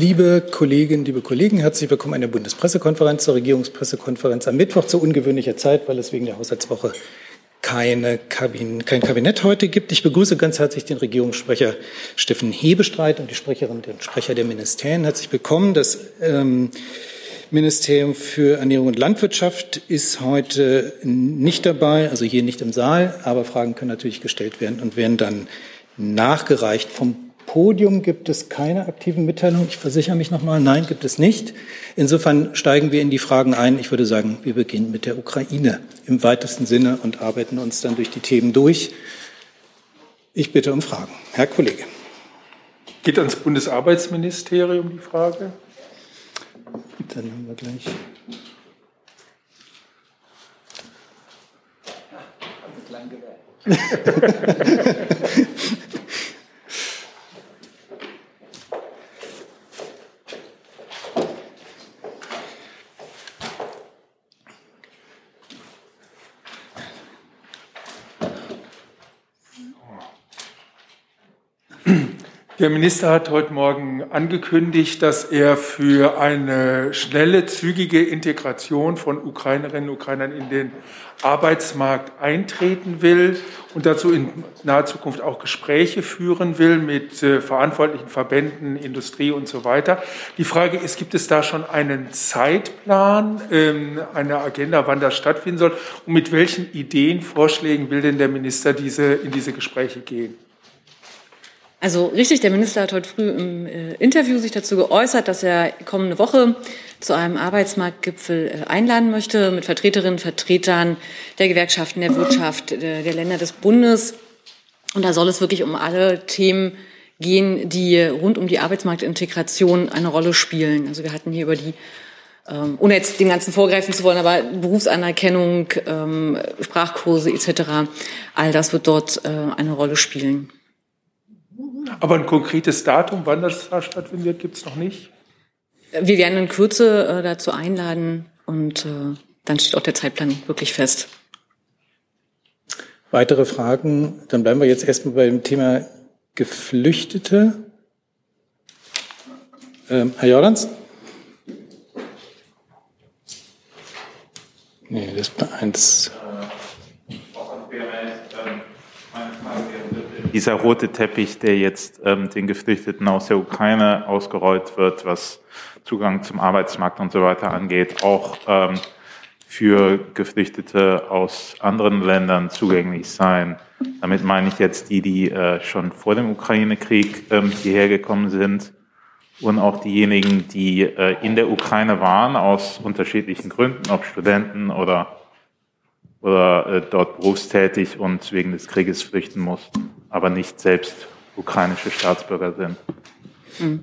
Liebe Kolleginnen, liebe Kollegen, herzlich willkommen an der Bundespressekonferenz, zur Regierungspressekonferenz am Mittwoch zu ungewöhnlicher Zeit, weil es wegen der Haushaltswoche keine Kabin kein Kabinett heute gibt. Ich begrüße ganz herzlich den Regierungssprecher Steffen Hebestreit und die Sprecherin, den Sprecher der Ministerien. Herzlich willkommen. Das ähm, Ministerium für Ernährung und Landwirtschaft ist heute nicht dabei, also hier nicht im Saal, aber Fragen können natürlich gestellt werden und werden dann nachgereicht. Vom Podium gibt es keine aktiven Mitteilungen. Ich versichere mich nochmal, nein, gibt es nicht. Insofern steigen wir in die Fragen ein. Ich würde sagen, wir beginnen mit der Ukraine im weitesten Sinne und arbeiten uns dann durch die Themen durch. Ich bitte um Fragen. Herr Kollege. Geht ans Bundesarbeitsministerium die Frage? Dann haben wir gleich. Der Minister hat heute Morgen angekündigt, dass er für eine schnelle, zügige Integration von Ukrainerinnen und Ukrainern in den Arbeitsmarkt eintreten will und dazu in naher Zukunft auch Gespräche führen will mit äh, verantwortlichen Verbänden, Industrie und so weiter. Die Frage ist, gibt es da schon einen Zeitplan, ähm, eine Agenda, wann das stattfinden soll und mit welchen Ideen, Vorschlägen will denn der Minister diese, in diese Gespräche gehen? Also richtig, der Minister hat heute früh im äh, Interview sich dazu geäußert, dass er kommende Woche zu einem Arbeitsmarktgipfel äh, einladen möchte mit Vertreterinnen, Vertretern der Gewerkschaften, der Wirtschaft, äh, der Länder des Bundes. Und da soll es wirklich um alle Themen gehen, die rund um die Arbeitsmarktintegration eine Rolle spielen. Also wir hatten hier über die ähm, ohne jetzt den ganzen vorgreifen zu wollen, aber Berufsanerkennung, ähm, Sprachkurse etc., all das wird dort eine Rolle spielen. Aber ein konkretes Datum, wann das stattfinden wird, gibt es noch nicht? Wir werden in Kürze äh, dazu einladen und äh, dann steht auch der Zeitplan wirklich fest. Weitere Fragen? Dann bleiben wir jetzt erstmal beim Thema Geflüchtete. Ähm, Herr Jordans? Nee, das ist eins. Dieser rote Teppich, der jetzt ähm, den Geflüchteten aus der Ukraine ausgerollt wird, was Zugang zum Arbeitsmarkt und so weiter angeht, auch ähm, für Geflüchtete aus anderen Ländern zugänglich sein. Damit meine ich jetzt die, die äh, schon vor dem Ukraine-Krieg ähm, hierher gekommen sind und auch diejenigen, die äh, in der Ukraine waren, aus unterschiedlichen Gründen, ob Studenten oder, oder äh, dort berufstätig und wegen des Krieges flüchten mussten aber nicht selbst ukrainische Staatsbürger sind. Hm.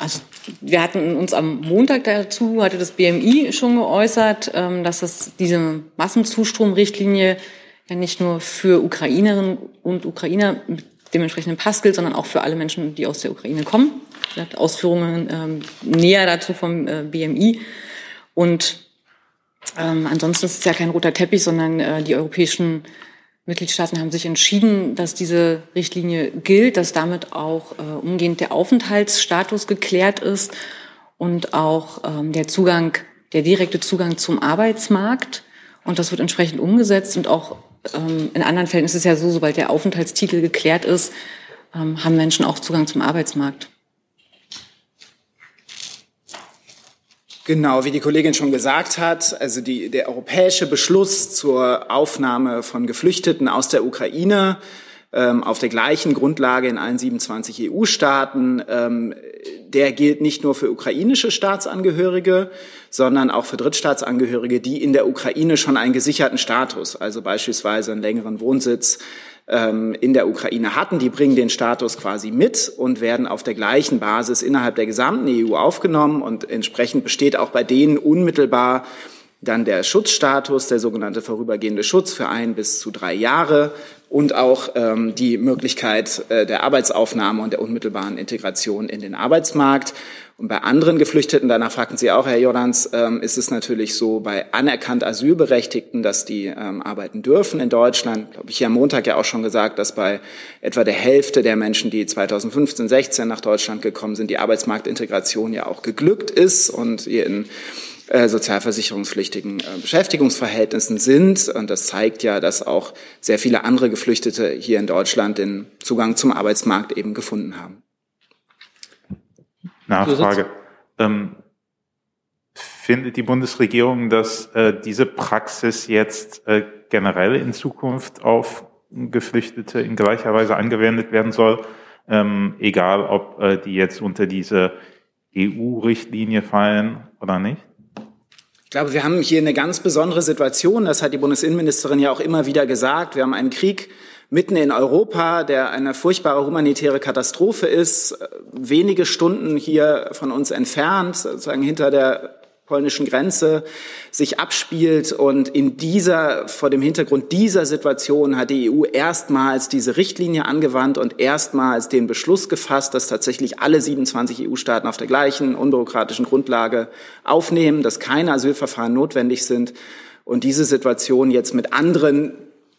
Also wir hatten uns am Montag dazu, hatte das BMI schon geäußert, ähm, dass es diese Massenzustromrichtlinie ja nicht nur für Ukrainerinnen und Ukrainer mit dementsprechenden Pass gilt, sondern auch für alle Menschen, die aus der Ukraine kommen. Sie hat Ausführungen ähm, näher dazu vom äh, BMI. Und ähm, ansonsten ist es ja kein roter Teppich, sondern äh, die europäischen Mitgliedstaaten haben sich entschieden, dass diese Richtlinie gilt, dass damit auch äh, umgehend der Aufenthaltsstatus geklärt ist und auch ähm, der Zugang, der direkte Zugang zum Arbeitsmarkt. Und das wird entsprechend umgesetzt. Und auch ähm, in anderen Fällen ist es ja so, sobald der Aufenthaltstitel geklärt ist, ähm, haben Menschen auch Zugang zum Arbeitsmarkt. Genau, wie die Kollegin schon gesagt hat, also die, der europäische Beschluss zur Aufnahme von Geflüchteten aus der Ukraine ähm, auf der gleichen Grundlage in allen 27 EU-Staaten, ähm, der gilt nicht nur für ukrainische Staatsangehörige, sondern auch für Drittstaatsangehörige, die in der Ukraine schon einen gesicherten Status, also beispielsweise einen längeren Wohnsitz ähm, in der Ukraine hatten. Die bringen den Status quasi mit und werden auf der gleichen Basis innerhalb der gesamten EU aufgenommen und entsprechend besteht auch bei denen unmittelbar Dann der Schutzstatus, der sogenannte vorübergehende Schutz für ein bis zu drei Jahre und auch ähm, die Möglichkeit äh, der Arbeitsaufnahme und der unmittelbaren Integration in den Arbeitsmarkt. Und bei anderen Geflüchteten, danach fragten Sie auch, Herr Jordans, ähm, ist es natürlich so bei anerkannt Asylberechtigten, dass die ähm, arbeiten dürfen in Deutschland. Glaube ich, hier am Montag ja auch schon gesagt, dass bei etwa der Hälfte der Menschen, die 2015, 16 nach Deutschland gekommen sind, die Arbeitsmarktintegration ja auch geglückt ist und hier in äh, sozialversicherungspflichtigen äh, Beschäftigungsverhältnissen sind. Und das zeigt ja, dass auch sehr viele andere Geflüchtete hier in Deutschland den Zugang zum Arbeitsmarkt eben gefunden haben. Nachfrage. Ähm, findet die Bundesregierung, dass äh, diese Praxis jetzt äh, generell in Zukunft auf Geflüchtete in gleicher Weise angewendet werden soll, ähm, egal ob äh, die jetzt unter diese EU-Richtlinie fallen oder nicht? Ich glaube, wir haben hier eine ganz besondere Situation. Das hat die Bundesinnenministerin ja auch immer wieder gesagt. Wir haben einen Krieg mitten in Europa, der eine furchtbare humanitäre Katastrophe ist, wenige Stunden hier von uns entfernt, sozusagen hinter der polnischen Grenze sich abspielt. Und in dieser, vor dem Hintergrund dieser Situation hat die EU erstmals diese Richtlinie angewandt und erstmals den Beschluss gefasst, dass tatsächlich alle 27 EU-Staaten auf der gleichen unbürokratischen Grundlage aufnehmen, dass keine Asylverfahren notwendig sind. Und diese Situation jetzt mit anderen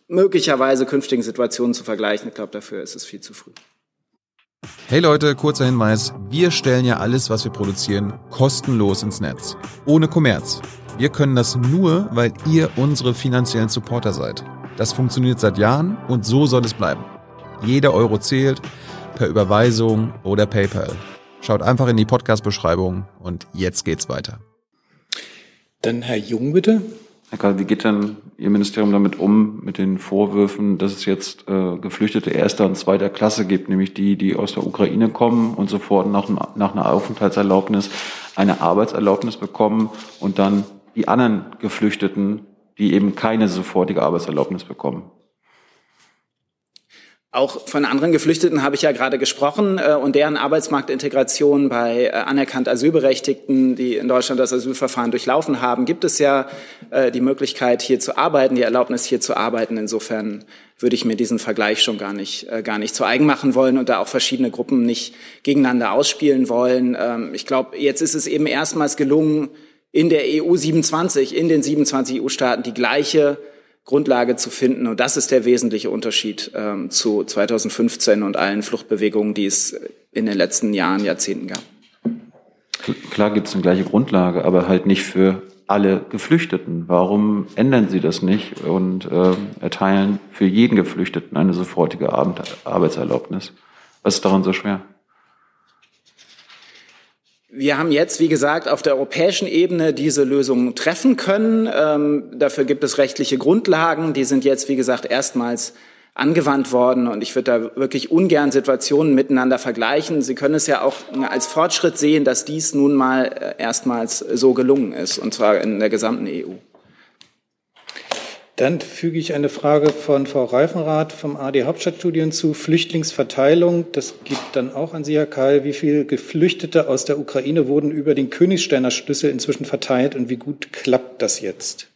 möglicherweise künftigen Situationen zu vergleichen, ich glaube, dafür ist es viel zu früh. Hey Leute, kurzer Hinweis. Wir stellen ja alles, was wir produzieren, kostenlos ins Netz. Ohne Kommerz. Wir können das nur, weil ihr unsere finanziellen Supporter seid. Das funktioniert seit Jahren und so soll es bleiben. Jeder Euro zählt, per Überweisung oder PayPal. Schaut einfach in die Podcast-Beschreibung und jetzt geht's weiter. Dann Herr Jung, bitte. Herr Karl, wie geht denn Ihr Ministerium damit um, mit den Vorwürfen, dass es jetzt äh, Geflüchtete erster und zweiter Klasse gibt, nämlich die, die aus der Ukraine kommen und sofort nach, nach einer Aufenthaltserlaubnis eine Arbeitserlaubnis bekommen und dann die anderen Geflüchteten, die eben keine sofortige Arbeitserlaubnis bekommen? Auch von anderen Geflüchteten habe ich ja gerade gesprochen äh, und deren Arbeitsmarktintegration bei äh, anerkannt Asylberechtigten, die in Deutschland das Asylverfahren durchlaufen haben, gibt es ja äh, die Möglichkeit, hier zu arbeiten, die Erlaubnis, hier zu arbeiten. Insofern würde ich mir diesen Vergleich schon gar nicht, äh, gar nicht zu eigen machen wollen und da auch verschiedene Gruppen nicht gegeneinander ausspielen wollen. Ähm, ich glaube, jetzt ist es eben erstmals gelungen, in der EU 27, in den 27 EU-Staaten die gleiche Grundlage zu finden. Und das ist der wesentliche Unterschied ähm, zu 2015 und allen Fluchtbewegungen, die es in den letzten Jahren, Jahrzehnten gab. Klar gibt es eine gleiche Grundlage, aber halt nicht für alle Geflüchteten. Warum ändern Sie das nicht und äh, erteilen für jeden Geflüchteten eine sofortige Arbeitserlaubnis? Was ist daran so schwer? Wir haben jetzt, wie gesagt, auf der europäischen Ebene diese Lösung treffen können. Ähm, dafür gibt es rechtliche Grundlagen. Die sind jetzt, wie gesagt, erstmals angewandt worden. Und ich würde da wirklich ungern Situationen miteinander vergleichen. Sie können es ja auch als Fortschritt sehen, dass dies nun mal äh, erstmals so gelungen ist, und zwar in der gesamten EU. Dann füge ich eine Frage von Frau Reifenrath vom AD Hauptstadtstudien zu Flüchtlingsverteilung. Das geht dann auch an Sie, Herr Kahl. Wie viele Geflüchtete aus der Ukraine wurden über den Königsteiner Schlüssel inzwischen verteilt und wie gut klappt das jetzt?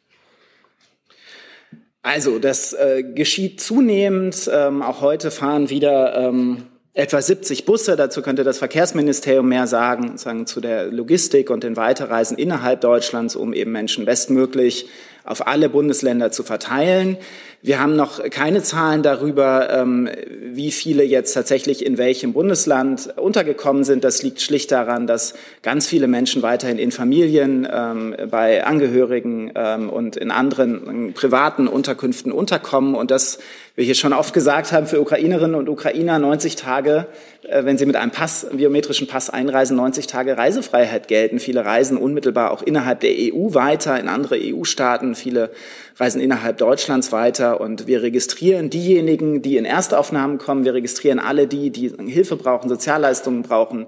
Also, das äh, geschieht zunehmend. Ähm, auch heute fahren wieder ähm, etwa 70 Busse. Dazu könnte das Verkehrsministerium mehr sagen, sagen zu der Logistik und den Weiterreisen innerhalb Deutschlands, um eben Menschen bestmöglich auf alle Bundesländer zu verteilen. Wir haben noch keine Zahlen darüber, ähm, wie viele jetzt tatsächlich in welchem Bundesland untergekommen sind. Das liegt schlicht daran, dass ganz viele Menschen weiterhin in Familien, ähm, bei Angehörigen ähm, und in anderen privaten Unterkünften unterkommen und dass wir hier schon oft gesagt haben, für Ukrainerinnen und Ukrainer 90 Tage, wenn sie mit einem Pass, einem biometrischen Pass einreisen, 90 Tage Reisefreiheit gelten. Viele reisen unmittelbar auch innerhalb der EU weiter, in andere EU-Staaten. Viele reisen innerhalb Deutschlands weiter und wir registrieren diejenigen, die in Erstaufnahmen kommen. Wir registrieren alle die, die Hilfe brauchen, Sozialleistungen brauchen.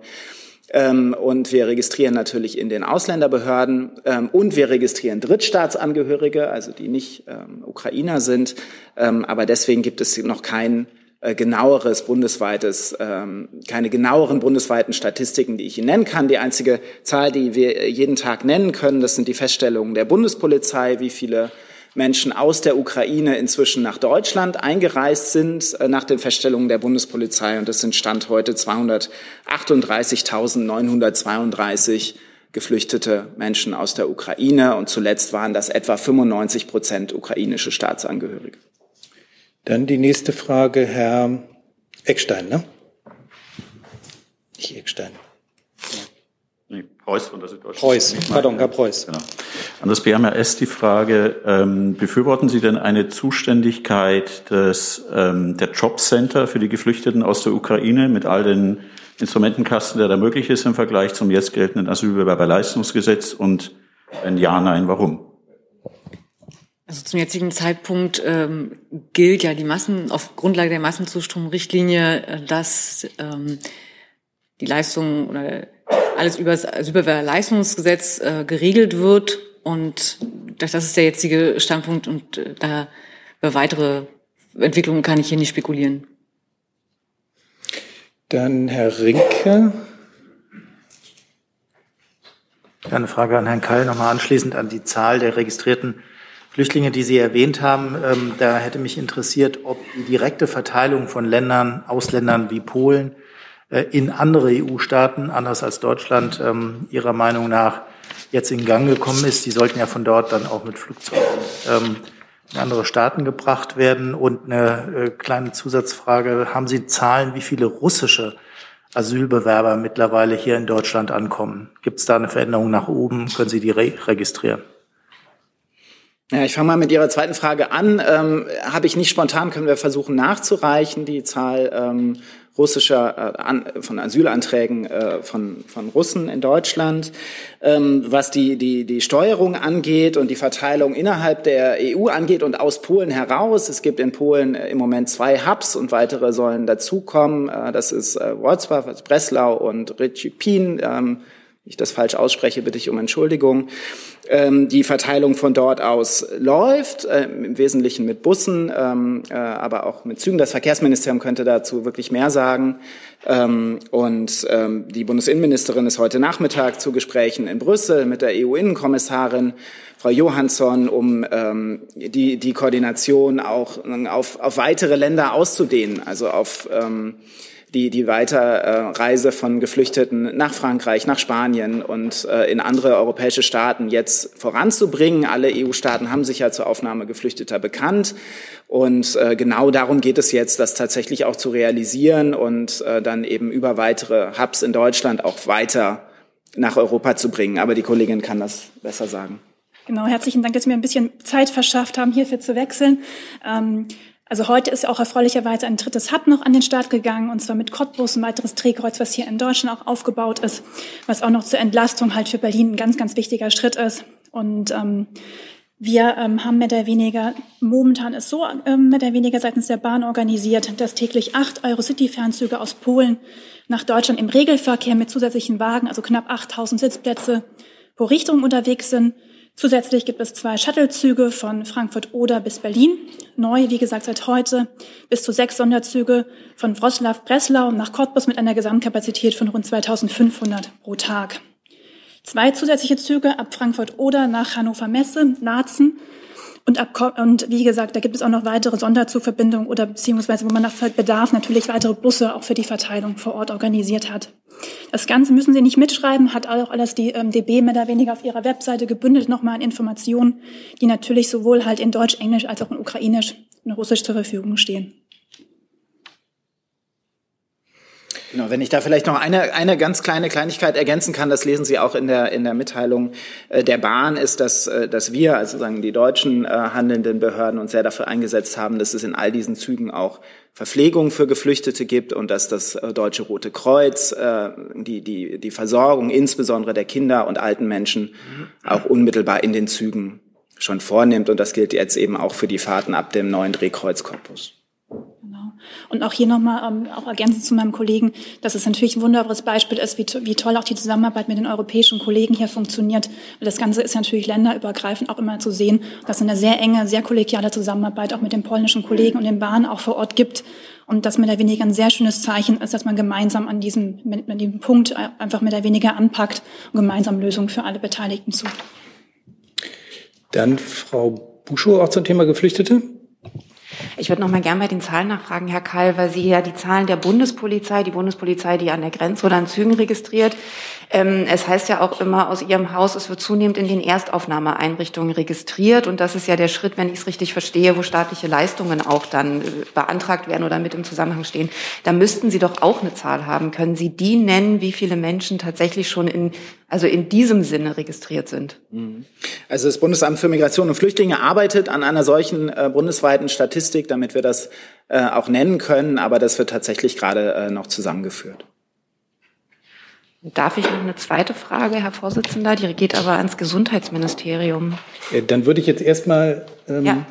Ähm, und wir registrieren natürlich in den Ausländerbehörden ähm, und wir registrieren Drittstaatsangehörige, also die nicht ähm, Ukrainer sind. Aber deswegen gibt es noch kein äh, genaueres bundesweites, ähm, keine genaueren bundesweiten Statistiken, die ich Ihnen nennen kann. Die einzige Zahl, die wir jeden Tag nennen können, das sind die Feststellungen der Bundespolizei, wie viele Menschen aus der Ukraine inzwischen nach Deutschland eingereist sind, äh, nach den Feststellungen der Bundespolizei. Und das sind Stand heute 238.932 geflüchtete Menschen aus der Ukraine. Und zuletzt waren das etwa 95 Prozent ukrainische Staatsangehörige. Dann die nächste Frage, Herr Eckstein, ne? Nicht Eckstein. Nee, Preuß von der Süddeutschen. Preuß, pardon, Herr Preuß. Genau. An das BMRS die Frage, ähm, befürworten Sie denn eine Zuständigkeit des, ähm, der Jobcenter für die Geflüchteten aus der Ukraine mit all den Instrumentenkasten, der da möglich ist im Vergleich zum jetzt geltenden Asylbewerberleistungsgesetz? Und wenn ja, nein, warum? Also zum jetzigen Zeitpunkt ähm, gilt ja die Massen auf Grundlage der Massenzustromrichtlinie, äh, dass ähm, die Leistung oder alles über das Asylbewerberleistungsgesetz äh, geregelt wird und das ist der jetzige Standpunkt und äh, da über weitere Entwicklungen kann ich hier nicht spekulieren. Dann Herr Rinke. Ja, eine Frage an Herrn Kall nochmal anschließend an die Zahl der registrierten Flüchtlinge, die Sie erwähnt haben. Ähm, da hätte mich interessiert, ob die direkte Verteilung von Ländern, Ausländern wie Polen äh, in andere EU-Staaten, anders als Deutschland, ähm, Ihrer Meinung nach jetzt in Gang gekommen ist. Die sollten ja von dort dann auch mit Flugzeugen ähm, in andere Staaten gebracht werden. Und eine äh, kleine Zusatzfrage, haben Sie Zahlen, wie viele russische Asylbewerber mittlerweile hier in Deutschland ankommen? Gibt es da eine Veränderung nach oben? Können Sie die re registrieren? Ja, ich fange mal mit Ihrer zweiten Frage an. Ähm, Habe ich nicht spontan, können wir versuchen nachzureichen, die Zahl ähm, russischer, äh, an, von Asylanträgen äh, von, von Russen in Deutschland. Ähm, was die, die, die Steuerung angeht und die Verteilung innerhalb der EU angeht und aus Polen heraus. Es gibt in Polen äh, im Moment zwei Hubs und weitere sollen dazukommen. Äh, das ist äh, Wrocław, Breslau und Ryczipin. Ähm, ich das falsch ausspreche, bitte ich um Entschuldigung. Ähm, die Verteilung von dort aus läuft, äh, im Wesentlichen mit Bussen, ähm, äh, aber auch mit Zügen. Das Verkehrsministerium könnte dazu wirklich mehr sagen. Ähm, und ähm, die Bundesinnenministerin ist heute Nachmittag zu Gesprächen in Brüssel mit der EU-Innenkommissarin Frau Johansson, um ähm, die, die Koordination auch auf, auf weitere Länder auszudehnen, also auf ähm, die, die Weiterreise von Geflüchteten nach Frankreich, nach Spanien und äh, in andere europäische Staaten jetzt voranzubringen. Alle EU-Staaten haben sich ja zur Aufnahme Geflüchteter bekannt. Und äh, genau darum geht es jetzt, das tatsächlich auch zu realisieren und äh, dann eben über weitere Hubs in Deutschland auch weiter nach Europa zu bringen. Aber die Kollegin kann das besser sagen. Genau, herzlichen Dank, dass Sie mir ein bisschen Zeit verschafft haben, hierfür zu wechseln. Ähm, also heute ist auch erfreulicherweise ein drittes Hub noch an den Start gegangen, und zwar mit Cottbus, ein weiteres Drehkreuz, was hier in Deutschland auch aufgebaut ist, was auch noch zur Entlastung halt für Berlin ein ganz, ganz wichtiger Schritt ist. Und ähm, wir ähm, haben mehr oder weniger, momentan ist so ähm, mehr oder weniger seitens der Bahn organisiert, dass täglich acht Euro-City-Fernzüge aus Polen nach Deutschland im Regelverkehr mit zusätzlichen Wagen, also knapp 8000 Sitzplätze pro Richtung unterwegs sind. Zusätzlich gibt es zwei Shuttlezüge von Frankfurt Oder bis Berlin. Neu, wie gesagt, seit heute bis zu sechs Sonderzüge von Wroclaw Breslau nach Cottbus mit einer Gesamtkapazität von rund 2500 pro Tag. Zwei zusätzliche Züge ab Frankfurt Oder nach Hannover Messe, Laatzen und, ab, und wie gesagt, da gibt es auch noch weitere Sonderzugverbindungen oder beziehungsweise, wo man nach Bedarf natürlich weitere Busse auch für die Verteilung vor Ort organisiert hat. Das Ganze müssen Sie nicht mitschreiben, hat auch alles die ähm, DB mehr oder weniger auf ihrer Webseite gebündelt nochmal an Informationen, die natürlich sowohl halt in Deutsch, Englisch als auch in Ukrainisch und Russisch zur Verfügung stehen. Genau, wenn ich da vielleicht noch eine, eine ganz kleine Kleinigkeit ergänzen kann, das lesen Sie auch in der, in der Mitteilung äh, der Bahn, ist, dass, äh, dass wir, also sagen die deutschen äh, handelnden Behörden, uns sehr dafür eingesetzt haben, dass es in all diesen Zügen auch Verpflegung für Geflüchtete gibt und dass das äh, Deutsche Rote Kreuz äh, die, die, die Versorgung insbesondere der Kinder und alten Menschen auch unmittelbar in den Zügen schon vornimmt. Und das gilt jetzt eben auch für die Fahrten ab dem neuen Drehkreuzkorpus. Und auch hier nochmal, ähm, auch ergänzend zu meinem Kollegen, dass es natürlich ein wunderbares Beispiel ist, wie, wie toll auch die Zusammenarbeit mit den europäischen Kollegen hier funktioniert. Weil das Ganze ist natürlich länderübergreifend auch immer zu sehen, dass es eine sehr enge, sehr kollegiale Zusammenarbeit auch mit den polnischen Kollegen und den Bahnen auch vor Ort gibt. und das mehr oder weniger ein sehr schönes Zeichen ist, dass man gemeinsam an diesem, an diesem Punkt einfach mehr oder weniger anpackt und gemeinsam Lösungen für alle Beteiligten sucht. Dann Frau Buschow auch zum Thema Geflüchtete. Ich würde noch mal gern bei den Zahlen nachfragen, Herr Kall, weil Sie ja die Zahlen der Bundespolizei, die Bundespolizei, die an der Grenze oder an Zügen registriert, ähm, es heißt ja auch immer aus Ihrem Haus, es wird zunehmend in den Erstaufnahmeeinrichtungen registriert. Und das ist ja der Schritt, wenn ich es richtig verstehe, wo staatliche Leistungen auch dann äh, beantragt werden oder mit im Zusammenhang stehen. Da müssten Sie doch auch eine Zahl haben. Können Sie die nennen, wie viele Menschen tatsächlich schon in, also in diesem Sinne registriert sind? Mhm. Also das Bundesamt für Migration und Flüchtlinge arbeitet an einer solchen äh, bundesweiten Statistik, damit wir das äh, auch nennen können. Aber das wird tatsächlich gerade äh, noch zusammengeführt. Darf ich noch eine zweite Frage, Herr Vorsitzender? Die geht aber ans Gesundheitsministerium. Dann würde ich jetzt erstmal, ähm, ja.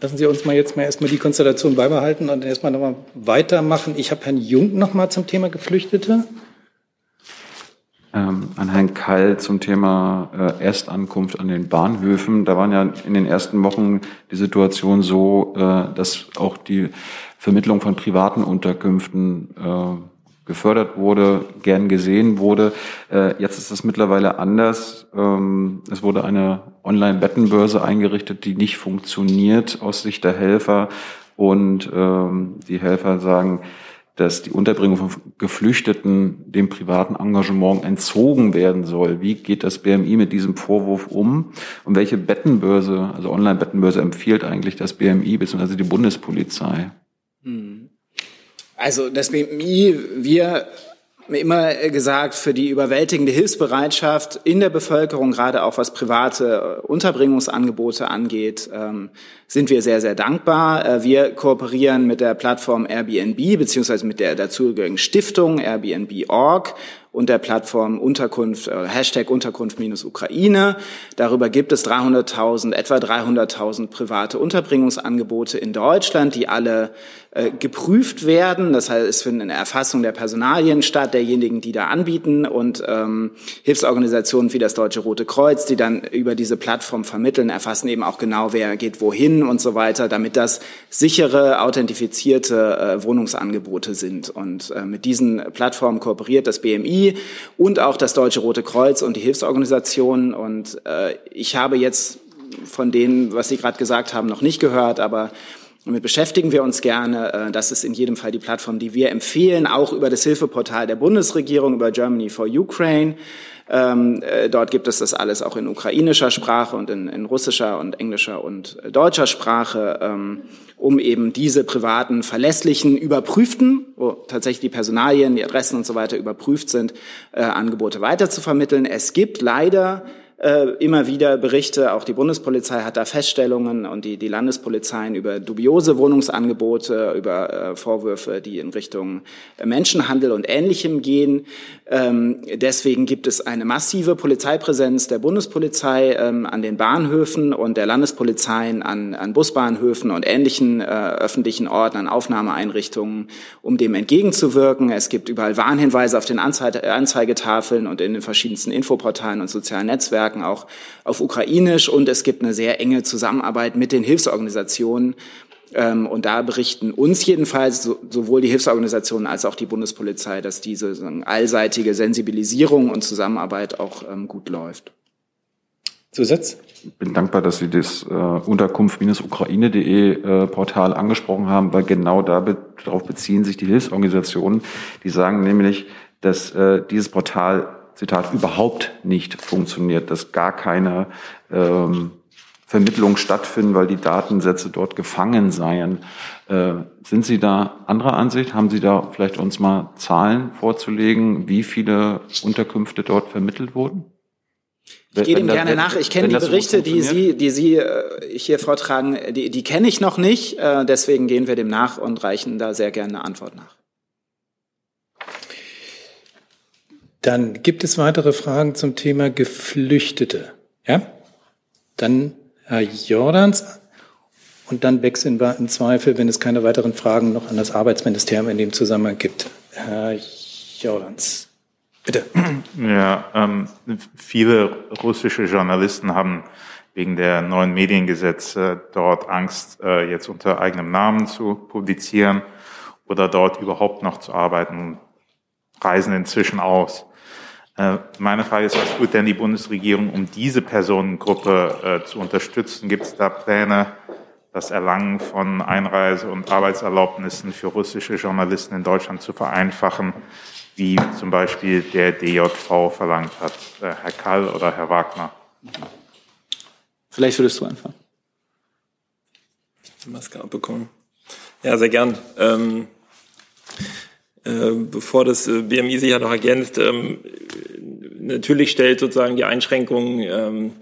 lassen Sie uns mal jetzt mal erstmal die Konstellation beibehalten und erstmal nochmal weitermachen. Ich habe Herrn Jung nochmal zum Thema Geflüchtete. Ähm, an Herrn Kall zum Thema äh, Erstankunft an den Bahnhöfen. Da waren ja in den ersten Wochen die Situation so, äh, dass auch die Vermittlung von privaten Unterkünften äh, gefördert wurde, gern gesehen wurde. Äh, jetzt ist es mittlerweile anders. Ähm, es wurde eine Online-Bettenbörse eingerichtet, die nicht funktioniert aus Sicht der Helfer. Und ähm, die Helfer sagen, dass die Unterbringung von Geflüchteten dem privaten Engagement entzogen werden soll. Wie geht das BMI mit diesem Vorwurf um? Und welche Bettenbörse, also Online-Bettenbörse, empfiehlt eigentlich das BMI bzw. die Bundespolizei? Hm. Also das BMI, wir immer gesagt, für die überwältigende Hilfsbereitschaft in der Bevölkerung, gerade auch was private Unterbringungsangebote angeht, ähm, sind wir sehr, sehr dankbar. Äh, wir kooperieren mit der Plattform Airbnb beziehungsweise mit der dazugehörigen Stiftung Airbnb.org und der Plattform Unterkunft, äh, Hashtag Unterkunft minus Ukraine. Darüber gibt es 300.000, etwa 300.000 private Unterbringungsangebote in Deutschland, die alle äh, geprüft werden. Das heißt, es findet eine Erfassung der Personalien statt, derjenigen, die da anbieten und ähm, Hilfsorganisationen wie das Deutsche Rote Kreuz, die dann über diese Plattform vermitteln, erfassen eben auch genau, wer geht wohin und so weiter, damit das sichere, authentifizierte äh, Wohnungsangebote sind. Und äh, mit diesen Plattformen kooperiert das BMI und auch das Deutsche Rote Kreuz und die Hilfsorganisationen. Und äh, ich habe jetzt von denen, was Sie gerade gesagt haben, noch nicht gehört, aber damit beschäftigen wir uns gerne. Äh, das ist in jedem Fall die Plattform, die wir empfehlen, auch über das Hilfeportal der Bundesregierung, über Germany for Ukraine. Ähm, äh, dort gibt es das alles auch in ukrainischer Sprache und in, in russischer und englischer und deutscher Sprache, ähm, um eben diese privaten, verlässlichen, überprüften, wo tatsächlich die Personalien, die Adressen und so weiter überprüft sind, äh, Angebote weiter zu vermitteln. Es gibt leider äh, immer wieder Berichte, auch die Bundespolizei hat da Feststellungen und die, die Landespolizeien über dubiose Wohnungsangebote, über äh, Vorwürfe, die in Richtung Menschenhandel und Ähnlichem gehen. Ähm, deswegen gibt es eine massive Polizeipräsenz der Bundespolizei ähm, an den Bahnhöfen und der Landespolizeien an, an Busbahnhöfen und ähnlichen äh, öffentlichen Orten, an Aufnahmeeinrichtungen, um dem entgegenzuwirken. Es gibt überall Warnhinweise auf den Anzeige, Anzeigetafeln und in den verschiedensten Infoportalen und sozialen Netzwerken, auch auf Ukrainisch. Und es gibt eine sehr enge Zusammenarbeit mit den Hilfsorganisationen, ähm, und da berichten uns jedenfalls sowohl die Hilfsorganisationen als auch die Bundespolizei, dass diese allseitige Sensibilisierung und Zusammenarbeit auch ähm, gut läuft. Zusatz? Ich bin dankbar, dass Sie das äh, Unterkunft-ukraine.de äh, Portal angesprochen haben, weil genau da be darauf beziehen sich die Hilfsorganisationen. Die sagen nämlich, dass äh, dieses Portal, Zitat, überhaupt nicht funktioniert, dass gar keine ähm, Vermittlung stattfinden, weil die Datensätze dort gefangen seien. Äh, sind Sie da anderer Ansicht? Haben Sie da vielleicht uns mal Zahlen vorzulegen, wie viele Unterkünfte dort vermittelt wurden? Ich gehe dem gerne nach. Ich kenne die Berichte, die Sie, die Sie äh, hier vortragen, die, die kenne ich noch nicht. Äh, deswegen gehen wir dem nach und reichen da sehr gerne eine Antwort nach. Dann gibt es weitere Fragen zum Thema Geflüchtete. Ja? Dann Herr Jordans. Und dann wechseln wir im Zweifel, wenn es keine weiteren Fragen noch an das Arbeitsministerium in dem Zusammenhang gibt. Herr Jordans, bitte. Ja, ähm, viele russische Journalisten haben wegen der neuen Mediengesetze dort Angst, äh, jetzt unter eigenem Namen zu publizieren oder dort überhaupt noch zu arbeiten, reisen inzwischen aus. Äh, meine Frage ist, was tut denn die Bundesregierung, um diese Personengruppe äh, zu unterstützen? Gibt es da Pläne, das Erlangen von Einreise- und Arbeitserlaubnissen für russische Journalisten in Deutschland zu vereinfachen, wie zum Beispiel der DJV verlangt hat? Äh, Herr Kall oder Herr Wagner? Vielleicht würdest du anfangen. Maske abbekommen. Ja, sehr gern. Ähm, äh, bevor das äh, BMI sich ja noch ergänzt, ähm, natürlich stellt sozusagen die Einschränkung ähm,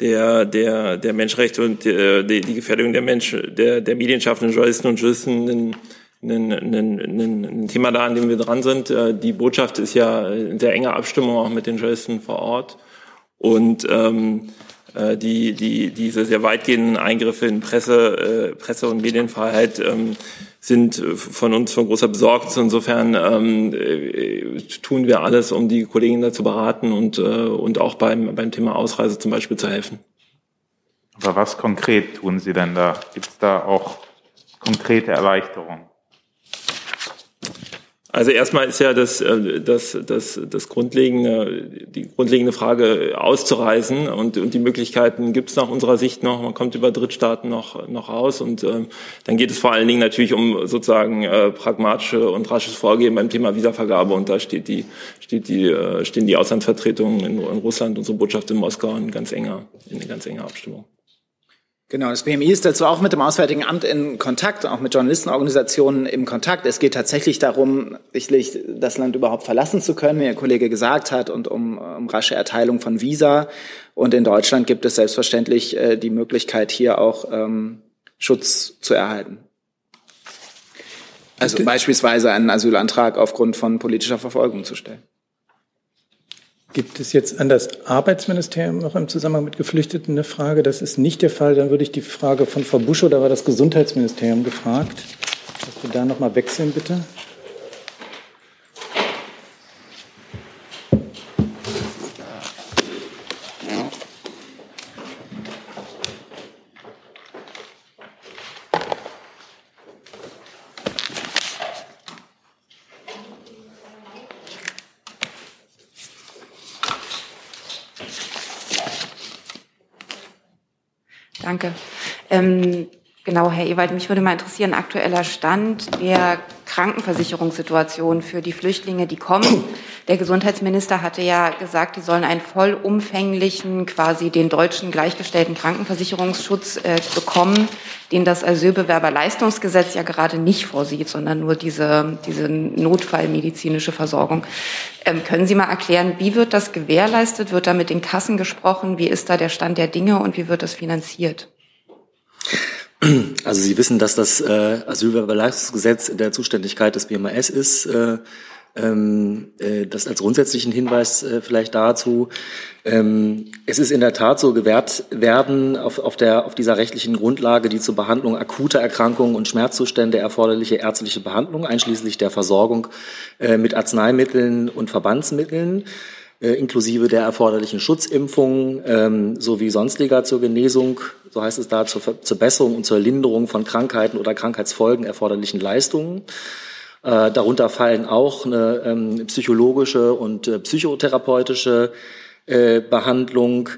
der, der, der Menschenrechte und äh, die, die Gefährdung der Menschen, der, der medienschaffenden Journalisten und Journalisten ein, ein, ein, ein Thema da, an dem wir dran sind. Äh, die Botschaft ist ja in sehr enger Abstimmung auch mit den Journalisten vor Ort. Und ähm, äh, die, die, diese sehr weitgehenden Eingriffe in Presse, äh, Presse- und Medienfreiheit ähm, sind äh, von uns von großer Besorgnis. Insofern ähm, äh, tun wir alles, um die Kolleginnen dazu beraten und, äh, und auch beim, beim Thema Ausreise zum Beispiel zu helfen. Aber was konkret tun Sie denn da? Gibt es da auch konkrete Erleichterungen? Also erstmal ist ja das, äh, das, das, das grundlegende, die grundlegende Frage auszureisen und, und die Möglichkeiten gibt es nach unserer Sicht noch. Man kommt über Drittstaaten noch, noch raus und ähm, dann geht es vor allen Dingen natürlich um sozusagen äh, pragmatische und rasches Vorgehen beim Thema Visavergabe und da steht die, steht die, äh, stehen die Auslandsvertretungen in, in Russland, unsere Botschaft in Moskau in ganz enger, in ganz enger Abstimmung. Genau, das BMI ist dazu auch mit dem Auswärtigen Amt in Kontakt, auch mit Journalistenorganisationen im Kontakt. Es geht tatsächlich darum, sicherlich das Land überhaupt verlassen zu können, wie Ihr Kollege gesagt hat, und um, um rasche Erteilung von Visa. Und in Deutschland gibt es selbstverständlich äh, die Möglichkeit, hier auch ähm, Schutz zu erhalten. Also beispielsweise einen Asylantrag aufgrund von politischer Verfolgung zu stellen. Gibt es jetzt an das Arbeitsministerium noch im Zusammenhang mit Geflüchteten eine Frage? Das ist nicht der Fall. Dann würde ich die Frage von Frau Buschow, da war das Gesundheitsministerium gefragt, dass wir da noch mal wechseln, bitte. Danke. Ähm, genau, Herr Ewald, mich würde mal interessieren, aktueller Stand der Krankenversicherungssituation für die Flüchtlinge, die kommen. Der Gesundheitsminister hatte ja gesagt, die sollen einen vollumfänglichen, quasi den deutschen gleichgestellten Krankenversicherungsschutz äh, bekommen, den das Asylbewerberleistungsgesetz ja gerade nicht vorsieht, sondern nur diese, diese notfallmedizinische Versorgung. Ähm, können Sie mal erklären, wie wird das gewährleistet? Wird da mit den Kassen gesprochen? Wie ist da der Stand der Dinge und wie wird das finanziert? Also Sie wissen, dass das äh, Asylbewerberleistungsgesetz in der Zuständigkeit des BMAS ist. Äh, ähm, äh, das als grundsätzlichen Hinweis äh, vielleicht dazu. Ähm, es ist in der Tat so gewährt werden auf, auf, der, auf dieser rechtlichen Grundlage die zur Behandlung akuter Erkrankungen und Schmerzzustände erforderliche ärztliche Behandlung, einschließlich der Versorgung äh, mit Arzneimitteln und Verbandsmitteln äh, inklusive der erforderlichen Schutzimpfungen ähm, sowie sonstiger zur Genesung, so heißt es da, zur, zur Besserung und zur Linderung von Krankheiten oder Krankheitsfolgen erforderlichen Leistungen. Äh, darunter fallen auch eine ähm, psychologische und äh, psychotherapeutische äh, Behandlung.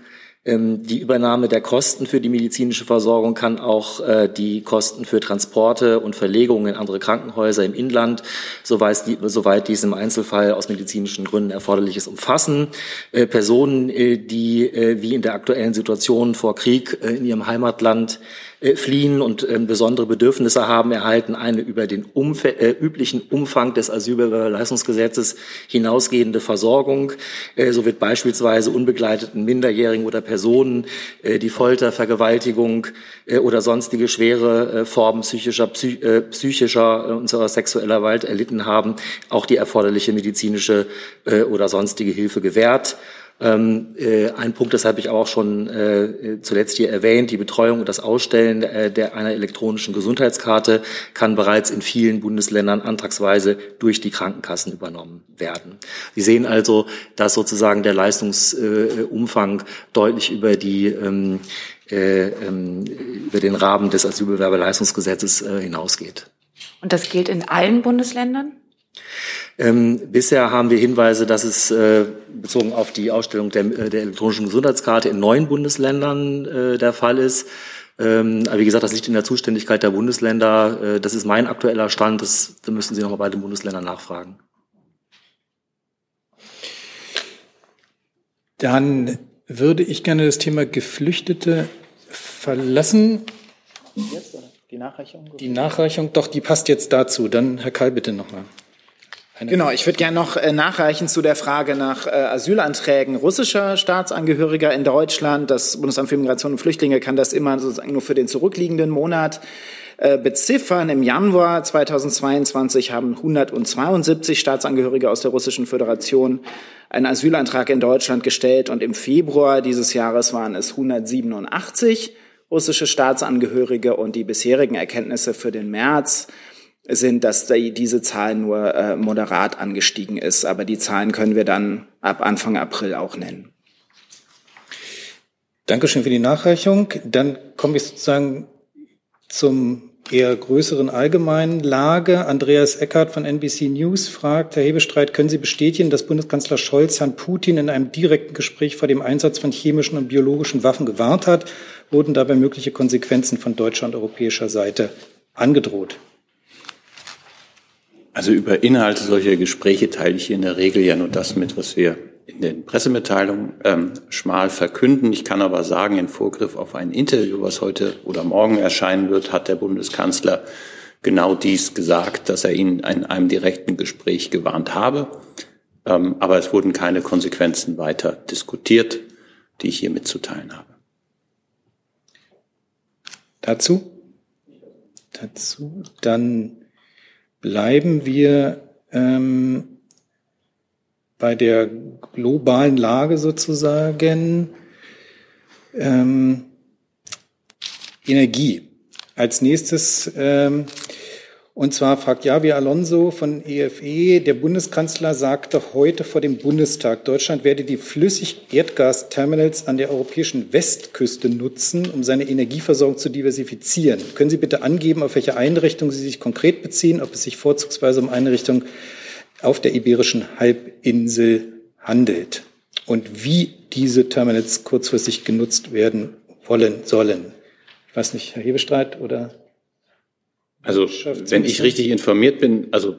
Ähm, die Übernahme der Kosten für die medizinische Versorgung kann auch äh, die Kosten für Transporte und Verlegungen in andere Krankenhäuser im Inland, soweit, die, soweit dies im Einzelfall aus medizinischen Gründen erforderlich ist, umfassen. Äh, Personen, äh, die wie in der aktuellen Situation vor Krieg in ihrem Heimatland äh, fliehen und äh, besondere Bedürfnisse haben, erhalten eine über den Umf äh, üblichen Umfang des Asylbewerberleistungsgesetzes hinausgehende Versorgung. Äh, so wird beispielsweise unbegleiteten Minderjährigen oder Personen, äh, die Folter, Vergewaltigung oder sonstige schwere Formen psychischer, psy psychischer und sexueller Gewalt erlitten haben, auch die erforderliche medizinische oder sonstige Hilfe gewährt. Ähm, äh, ein Punkt, das habe ich auch schon äh, zuletzt hier erwähnt, die Betreuung und das Ausstellen äh, der einer elektronischen Gesundheitskarte kann bereits in vielen Bundesländern antragsweise durch die Krankenkassen übernommen werden. Sie sehen also, dass sozusagen der Leistungsumfang deutlich über die ähm, äh, ähm, über den Rahmen des Asylbewerberleistungsgesetzes hinausgeht. Und das gilt in allen Bundesländern? Ähm, bisher haben wir Hinweise, dass es äh, bezogen auf die Ausstellung der, äh, der, elektronischen Gesundheitskarte in neun Bundesländern äh, der Fall ist. Ähm, aber wie gesagt, das liegt in der Zuständigkeit der Bundesländer. Äh, das ist mein aktueller Stand. Das, da müssen Sie noch mal bei den Bundesländern nachfragen. Dann würde ich gerne das Thema Geflüchtete verlassen. Die Nachreichung? Die Nachreichung, doch, die passt jetzt dazu. Dann Herr Kall, bitte nochmal. Genau, ich würde gerne noch äh, nachreichen zu der Frage nach äh, Asylanträgen russischer Staatsangehöriger in Deutschland. Das Bundesamt für Migration und Flüchtlinge kann das immer sozusagen nur für den zurückliegenden Monat äh, beziffern. Im Januar 2022 haben 172 Staatsangehörige aus der Russischen Föderation einen Asylantrag in Deutschland gestellt und im Februar dieses Jahres waren es 187 russische Staatsangehörige und die bisherigen Erkenntnisse für den März sind, dass diese Zahl nur äh, moderat angestiegen ist. Aber die Zahlen können wir dann ab Anfang April auch nennen. Dankeschön für die Nachreichung. Dann komme ich sozusagen zum eher größeren allgemeinen Lage. Andreas Eckert von NBC News fragt, Herr Hebestreit, können Sie bestätigen, dass Bundeskanzler Scholz Herrn Putin in einem direkten Gespräch vor dem Einsatz von chemischen und biologischen Waffen gewarnt hat? Wurden dabei mögliche Konsequenzen von deutscher und europäischer Seite angedroht? Also über Inhalte solcher Gespräche teile ich hier in der Regel ja nur das mit, was wir in den Pressemitteilungen ähm, schmal verkünden. Ich kann aber sagen, in Vorgriff auf ein Interview, was heute oder morgen erscheinen wird, hat der Bundeskanzler genau dies gesagt, dass er ihn in einem direkten Gespräch gewarnt habe. Ähm, aber es wurden keine Konsequenzen weiter diskutiert, die ich hier mitzuteilen habe. Dazu? Dazu dann bleiben wir ähm, bei der globalen Lage sozusagen. Ähm, Energie. Als nächstes ähm, und zwar fragt Javier Alonso von EFE, e, der Bundeskanzler sagte heute vor dem Bundestag, Deutschland werde die Flüssig-Erdgas-Terminals an der europäischen Westküste nutzen, um seine Energieversorgung zu diversifizieren. Können Sie bitte angeben, auf welche Einrichtung Sie sich konkret beziehen, ob es sich vorzugsweise um Einrichtungen auf der Iberischen Halbinsel handelt und wie diese Terminals kurzfristig genutzt werden wollen sollen? Ich weiß nicht, Herr Hebestreit oder also wenn ich richtig informiert bin, also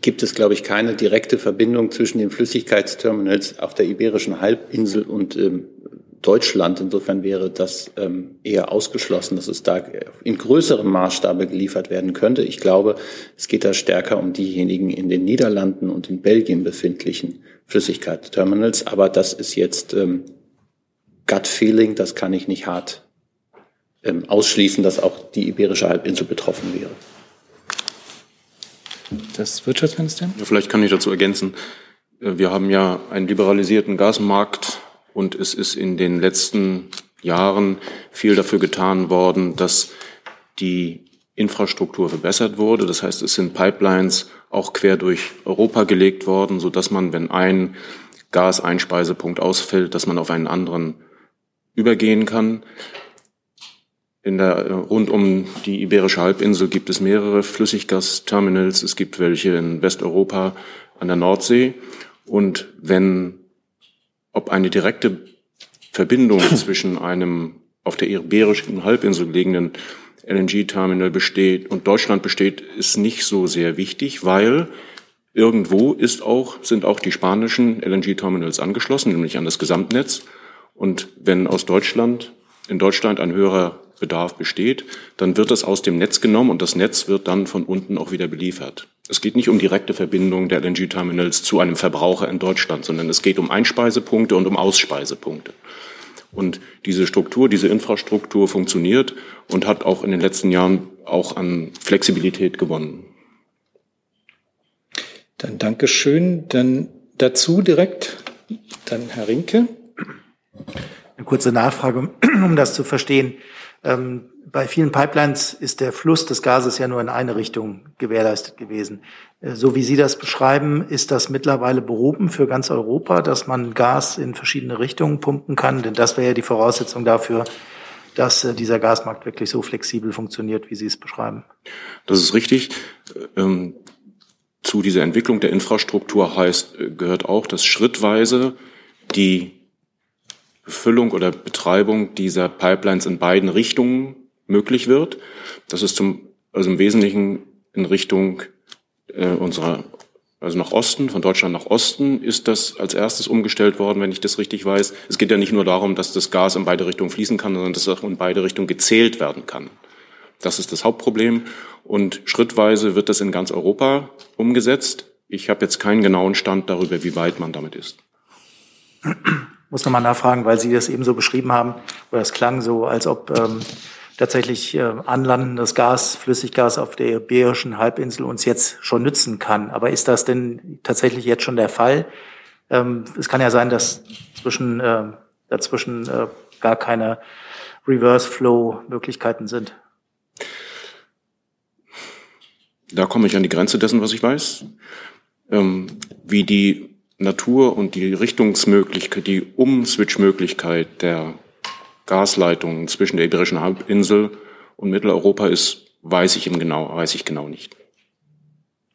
gibt es, glaube ich, keine direkte Verbindung zwischen den Flüssigkeitsterminals auf der Iberischen Halbinsel und ähm, Deutschland. Insofern wäre das ähm, eher ausgeschlossen, dass es da in größerem Maßstabe geliefert werden könnte. Ich glaube, es geht da stärker um diejenigen in den Niederlanden und in Belgien befindlichen Flüssigkeitsterminals. Aber das ist jetzt ähm, Gut Feeling, das kann ich nicht hart ausschließen, dass auch die Iberische Halbinsel betroffen wäre. Das Wirtschaftsministerium? Ja, vielleicht kann ich dazu ergänzen. Äh, wir haben ja einen liberalisierten Gasmarkt und es ist in den letzten Jahren viel dafür getan worden, dass die Infrastruktur verbessert wurde. Das heißt, es sind Pipelines auch quer durch Europa gelegt worden, so dass man, wenn ein Gaseinspeisepunkt ausfällt, dass man auf einen anderen übergehen kann. In der, rund um die Iberische Halbinsel gibt es mehrere Flüssiggasterminals. Es gibt welche in Westeuropa an der Nordsee. Und wenn, ob eine direkte Verbindung zwischen einem auf der Iberischen Halbinsel gelegenen LNG-Terminal besteht und Deutschland besteht, ist nicht so sehr wichtig, weil irgendwo ist auch, sind auch die spanischen LNG-Terminals angeschlossen, nämlich an das Gesamtnetz. Und wenn aus Deutschland, in Deutschland ein höherer Bedarf besteht, dann wird es aus dem Netz genommen und das Netz wird dann von unten auch wieder beliefert. Es geht nicht um direkte Verbindung der LNG-Terminals zu einem Verbraucher in Deutschland, sondern es geht um Einspeisepunkte und um Ausspeisepunkte. Und diese Struktur, diese Infrastruktur funktioniert und hat auch in den letzten Jahren auch an Flexibilität gewonnen. Dann Dankeschön. Dann dazu direkt Dann Herr Rinke. Eine kurze Nachfrage, um das zu verstehen. Ähm, bei vielen Pipelines ist der Fluss des Gases ja nur in eine Richtung gewährleistet gewesen. Äh, so wie Sie das beschreiben, ist das mittlerweile behoben für ganz Europa, dass man Gas in verschiedene Richtungen pumpen kann? Denn das wäre ja die Voraussetzung dafür, dass äh, dieser Gasmarkt wirklich so flexibel funktioniert, wie Sie es beschreiben. Das ist richtig. Ähm, zu dieser Entwicklung der Infrastruktur heißt, äh, gehört auch, dass schrittweise die Befüllung oder Betreibung dieser Pipelines in beiden Richtungen möglich wird. Das ist zum, also im Wesentlichen in Richtung äh, unserer, also nach Osten, von Deutschland nach Osten ist das als erstes umgestellt worden, wenn ich das richtig weiß. Es geht ja nicht nur darum, dass das Gas in beide Richtungen fließen kann, sondern dass es auch in beide Richtungen gezählt werden kann. Das ist das Hauptproblem. Und schrittweise wird das in ganz Europa umgesetzt. Ich habe jetzt keinen genauen Stand darüber, wie weit man damit ist. Muss nochmal nachfragen, weil Sie das eben so beschrieben haben, oder es klang so, als ob ähm, tatsächlich äh, anlandendes Gas, Flüssiggas auf der Iberischen Halbinsel uns jetzt schon nützen kann. Aber ist das denn tatsächlich jetzt schon der Fall? Ähm, es kann ja sein, dass zwischen, äh, dazwischen äh, gar keine Reverse-Flow-Möglichkeiten sind. Da komme ich an die Grenze dessen, was ich weiß. Ähm, wie die Natur und die Richtungsmöglichkeit, die Umswitch-Möglichkeit der Gasleitungen zwischen der Iberischen Halbinsel und Mitteleuropa ist, weiß ich im genau, weiß ich genau nicht.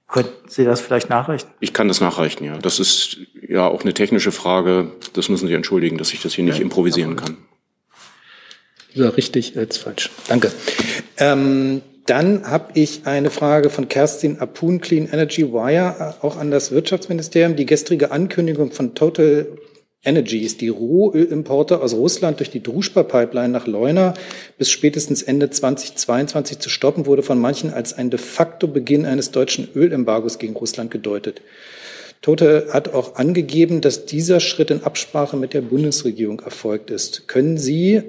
Könnten Sie das vielleicht nachreichen? Ich kann das nachreichen, ja. Das ist ja auch eine technische Frage. Das müssen Sie entschuldigen, dass ich das hier nicht ja, improvisieren kann. Lieber richtig als falsch. Danke. Ähm, dann habe ich eine Frage von Kerstin Apun, Clean Energy Wire, auch an das Wirtschaftsministerium. Die gestrige Ankündigung von Total Energies, die Rohölimporte aus Russland durch die Druschba-Pipeline nach Leuna bis spätestens Ende 2022 zu stoppen, wurde von manchen als ein de facto Beginn eines deutschen Ölembargos gegen Russland gedeutet. Tote hat auch angegeben, dass dieser Schritt in Absprache mit der Bundesregierung erfolgt ist. Können Sie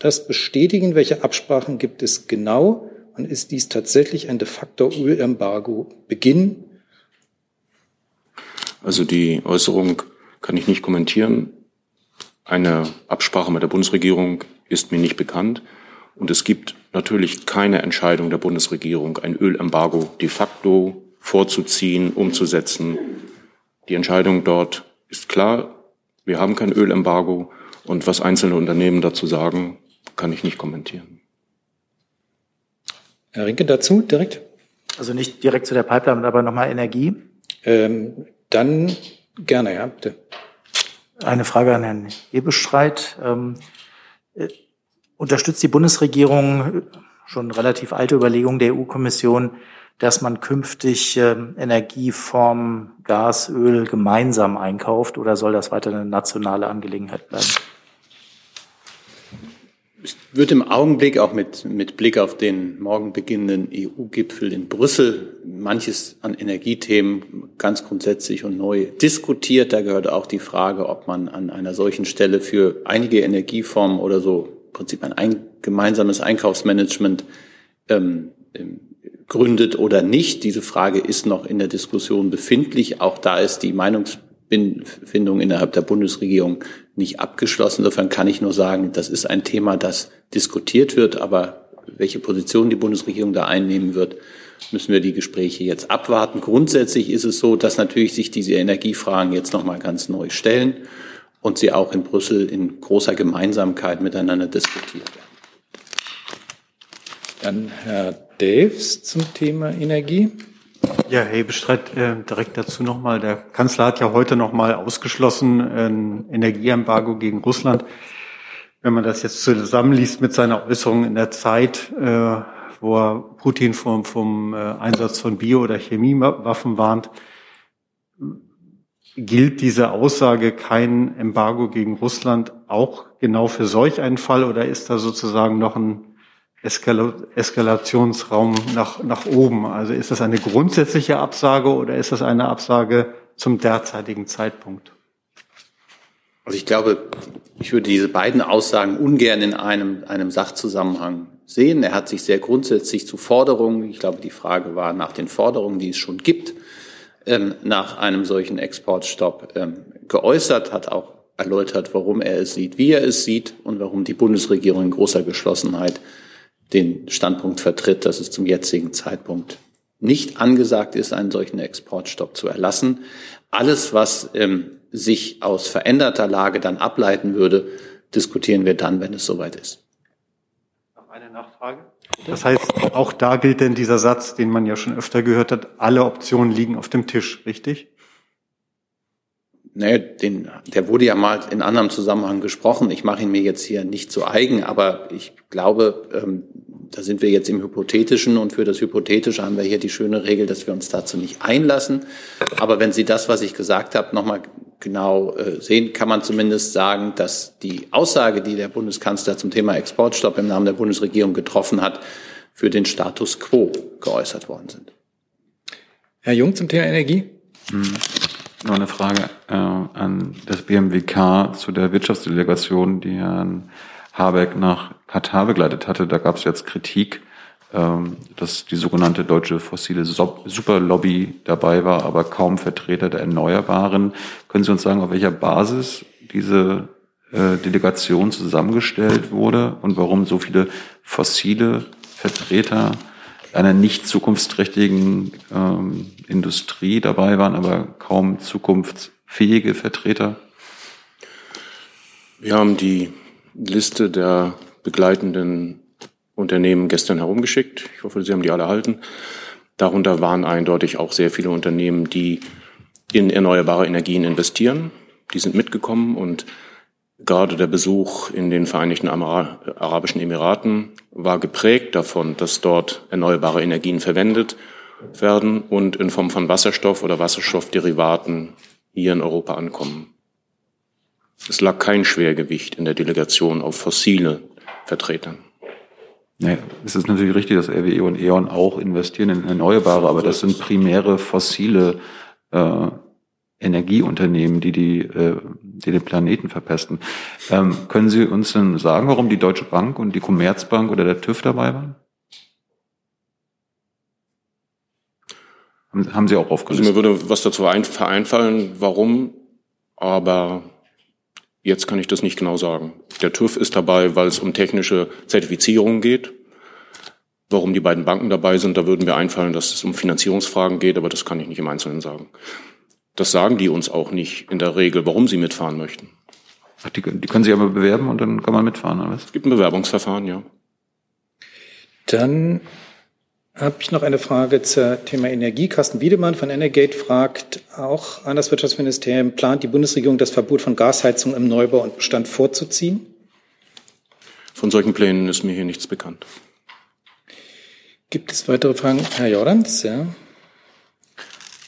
das bestätigen? Welche Absprachen gibt es genau? Und ist dies tatsächlich ein de facto Ölembargo Beginn? Also die Äußerung kann ich nicht kommentieren. Eine Absprache mit der Bundesregierung ist mir nicht bekannt. Und es gibt natürlich keine Entscheidung der Bundesregierung, ein Ölembargo de facto vorzuziehen, umzusetzen. Die Entscheidung dort ist klar. Wir haben kein Ölembargo. Und was einzelne Unternehmen dazu sagen, kann ich nicht kommentieren. Herr Rinke dazu direkt? Also nicht direkt zu der Pipeline, aber nochmal Energie. Ähm, dann Gerne, ja, bitte. Eine Frage an Herrn Hebestreit. Ähm, äh, unterstützt die Bundesregierung äh, schon relativ alte Überlegungen der EU-Kommission, dass man künftig äh, Energieformen Gas, Öl gemeinsam einkauft oder soll das weiter eine nationale Angelegenheit bleiben? Ich würde im Augenblick auch mit, mit Blick auf den morgen beginnenden EU-Gipfel in Brüssel manches an Energiethemen ganz grundsätzlich und neu diskutiert. Da gehört auch die Frage, ob man an einer solchen Stelle für einige Energieformen oder so im Prinzip ein, ein gemeinsames Einkaufsmanagement ähm, ähm gründet oder nicht. Diese Frage ist noch in der Diskussion befindlich. Auch da ist die Meinungsfindung innerhalb der Bundesregierung nicht abgeschlossen. Insofern kann ich nur sagen, das ist ein Thema, das diskutiert wird, aber welche Position die Bundesregierung da einnehmen wird, müssen wir die Gespräche jetzt abwarten. Grundsätzlich ist es so, dass natürlich sich diese Energiefragen jetzt noch mal ganz neu stellen und sie auch in Brüssel in großer Gemeinsamkeit miteinander diskutiert werden. Dann Herr Daves zum Thema Energie. Ja, Herr Bestreit, äh, direkt dazu nochmal. Der Kanzler hat ja heute nochmal ausgeschlossen, ein Energieembargo gegen Russland. Wenn man das jetzt zusammenliest mit seiner Äußerung in der Zeit, äh, wo er Putin vom, vom äh, Einsatz von Bio- oder Chemiewaffen warnt, gilt diese Aussage kein Embargo gegen Russland auch genau für solch einen Fall oder ist da sozusagen noch ein Eskala Eskalationsraum nach, nach oben? Also ist das eine grundsätzliche Absage oder ist das eine Absage zum derzeitigen Zeitpunkt? Also ich glaube, ich würde diese beiden Aussagen ungern in einem, einem Sachzusammenhang sehen. Er hat sich sehr grundsätzlich zu Forderungen, ich glaube, die Frage war nach den Forderungen, die es schon gibt, ähm, nach einem solchen Exportstopp ähm, geäußert, hat auch erläutert, warum er es sieht, wie er es sieht und warum die Bundesregierung in großer Geschlossenheit den Standpunkt vertritt, dass es zum jetzigen Zeitpunkt nicht angesagt ist, einen solchen Exportstopp zu erlassen. Alles, was ähm, sich aus veränderter Lage dann ableiten würde, diskutieren wir dann, wenn es soweit ist. Noch eine Nachfrage? Das heißt, auch da gilt denn dieser Satz, den man ja schon öfter gehört hat, alle Optionen liegen auf dem Tisch, richtig? Nee, den, der wurde ja mal in anderem Zusammenhang gesprochen. Ich mache ihn mir jetzt hier nicht zu eigen, aber ich glaube, ähm, da sind wir jetzt im Hypothetischen und für das Hypothetische haben wir hier die schöne Regel, dass wir uns dazu nicht einlassen. Aber wenn Sie das, was ich gesagt habe, nochmal genau äh, sehen, kann man zumindest sagen, dass die Aussage, die der Bundeskanzler zum Thema Exportstopp im Namen der Bundesregierung getroffen hat, für den Status quo geäußert worden sind. Herr Jung zum Thema Energie. Hm. Noch eine Frage äh, an das BMWK zu der Wirtschaftsdelegation, die Herrn Habeck nach Katar begleitet hatte. Da gab es jetzt Kritik, ähm, dass die sogenannte deutsche fossile Superlobby dabei war, aber kaum Vertreter der Erneuerbaren. Können Sie uns sagen, auf welcher Basis diese äh, Delegation zusammengestellt wurde und warum so viele fossile Vertreter einer nicht zukunftsträchtigen ähm, Industrie dabei waren, aber kaum zukunftsfähige Vertreter? Wir haben die Liste der begleitenden Unternehmen gestern herumgeschickt. Ich hoffe, Sie haben die alle erhalten. Darunter waren eindeutig auch sehr viele Unternehmen, die in erneuerbare Energien investieren. Die sind mitgekommen und gerade der Besuch in den Vereinigten Arabischen Emiraten war geprägt davon, dass dort erneuerbare Energien verwendet werden und in Form von Wasserstoff oder Wasserstoffderivaten hier in Europa ankommen. Es lag kein Schwergewicht in der Delegation auf fossile Vertretern. Nee, es ist natürlich richtig, dass RWE und E.ON auch investieren in Erneuerbare, aber das sind primäre fossile äh, Energieunternehmen, die, die, äh, die den Planeten verpesten. Ähm, können Sie uns denn sagen, warum die Deutsche Bank und die Commerzbank oder der TÜV dabei waren? Haben, Sie auch aufgelistet? Also mir würde was dazu vereinfallen, warum, aber Jetzt kann ich das nicht genau sagen. Der TÜV ist dabei, weil es um technische Zertifizierung geht. Warum die beiden Banken dabei sind, da würden wir einfallen, dass es um Finanzierungsfragen geht, aber das kann ich nicht im Einzelnen sagen. Das sagen die uns auch nicht in der Regel, warum sie mitfahren möchten. Ach, die, die können sich aber bewerben und dann kann man mitfahren, oder was? Es gibt ein Bewerbungsverfahren, ja. Dann habe ich noch eine Frage zum Thema Energie. Carsten Wiedemann von Energate fragt auch an das Wirtschaftsministerium, plant die Bundesregierung das Verbot von Gasheizung im Neubau und Bestand vorzuziehen? Von solchen Plänen ist mir hier nichts bekannt. Gibt es weitere Fragen? Herr Jordans, ja.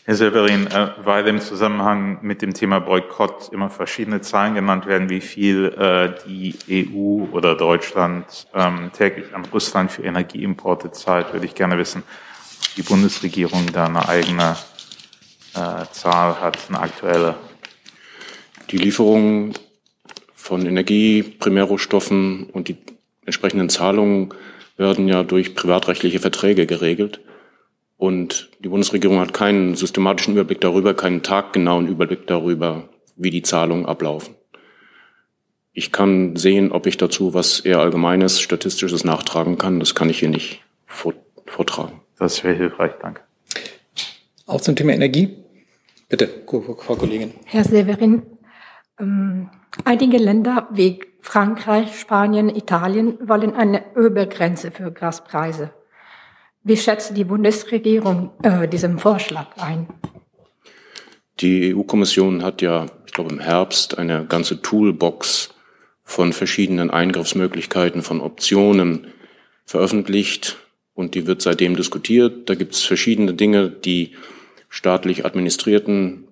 Herr Severin, äh, weil im Zusammenhang mit dem Thema Boykott immer verschiedene Zahlen genannt werden, wie viel äh, die EU oder Deutschland ähm, täglich an Russland für Energieimporte zahlt, würde ich gerne wissen, ob die Bundesregierung da eine eigene äh, Zahl hat, eine aktuelle. Die Lieferung von Energie, Primärrohstoffen und die entsprechenden Zahlungen werden ja durch privatrechtliche Verträge geregelt. Und die Bundesregierung hat keinen systematischen Überblick darüber, keinen taggenauen Überblick darüber, wie die Zahlungen ablaufen. Ich kann sehen, ob ich dazu was eher Allgemeines, Statistisches nachtragen kann. Das kann ich hier nicht vortragen. Das wäre hilfreich, danke. Auch zum Thema Energie? Bitte, Frau Kollegin. Herr Severin, ähm, einige Länder wie Frankreich, Spanien, Italien wollen eine Obergrenze für Gaspreise. Wie schätzt die Bundesregierung äh, diesen Vorschlag ein? Die EU-Kommission hat ja, ich glaube, im Herbst eine ganze Toolbox von verschiedenen Eingriffsmöglichkeiten, von Optionen veröffentlicht und die wird seitdem diskutiert. Da gibt es verschiedene Dinge, die staatlich administrierten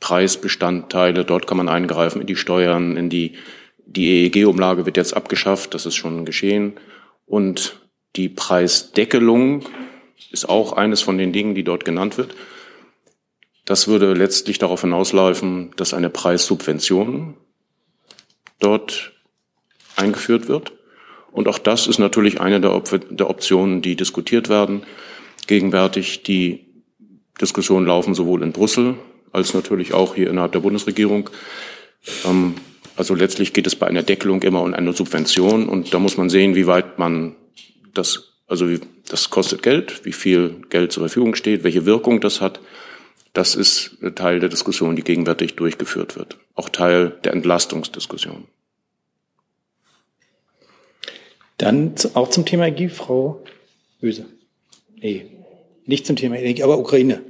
Preisbestandteile, dort kann man eingreifen in die Steuern, in die, die EEG-Umlage wird jetzt abgeschafft, das ist schon geschehen. Und die Preisdeckelung ist auch eines von den Dingen, die dort genannt wird. Das würde letztlich darauf hinauslaufen, dass eine Preissubvention dort eingeführt wird. Und auch das ist natürlich eine der, Op der Optionen, die diskutiert werden. Gegenwärtig die Diskussionen laufen sowohl in Brüssel als natürlich auch hier innerhalb der Bundesregierung. Ähm, also letztlich geht es bei einer Deckelung immer um eine Subvention und da muss man sehen, wie weit man das, also das kostet Geld, wie viel Geld zur Verfügung steht, welche Wirkung das hat. Das ist Teil der Diskussion, die gegenwärtig durchgeführt wird. Auch Teil der Entlastungsdiskussion. Dann auch zum Thema Energie, Frau Böse. Nee, nicht zum Thema Energie, aber Ukraine.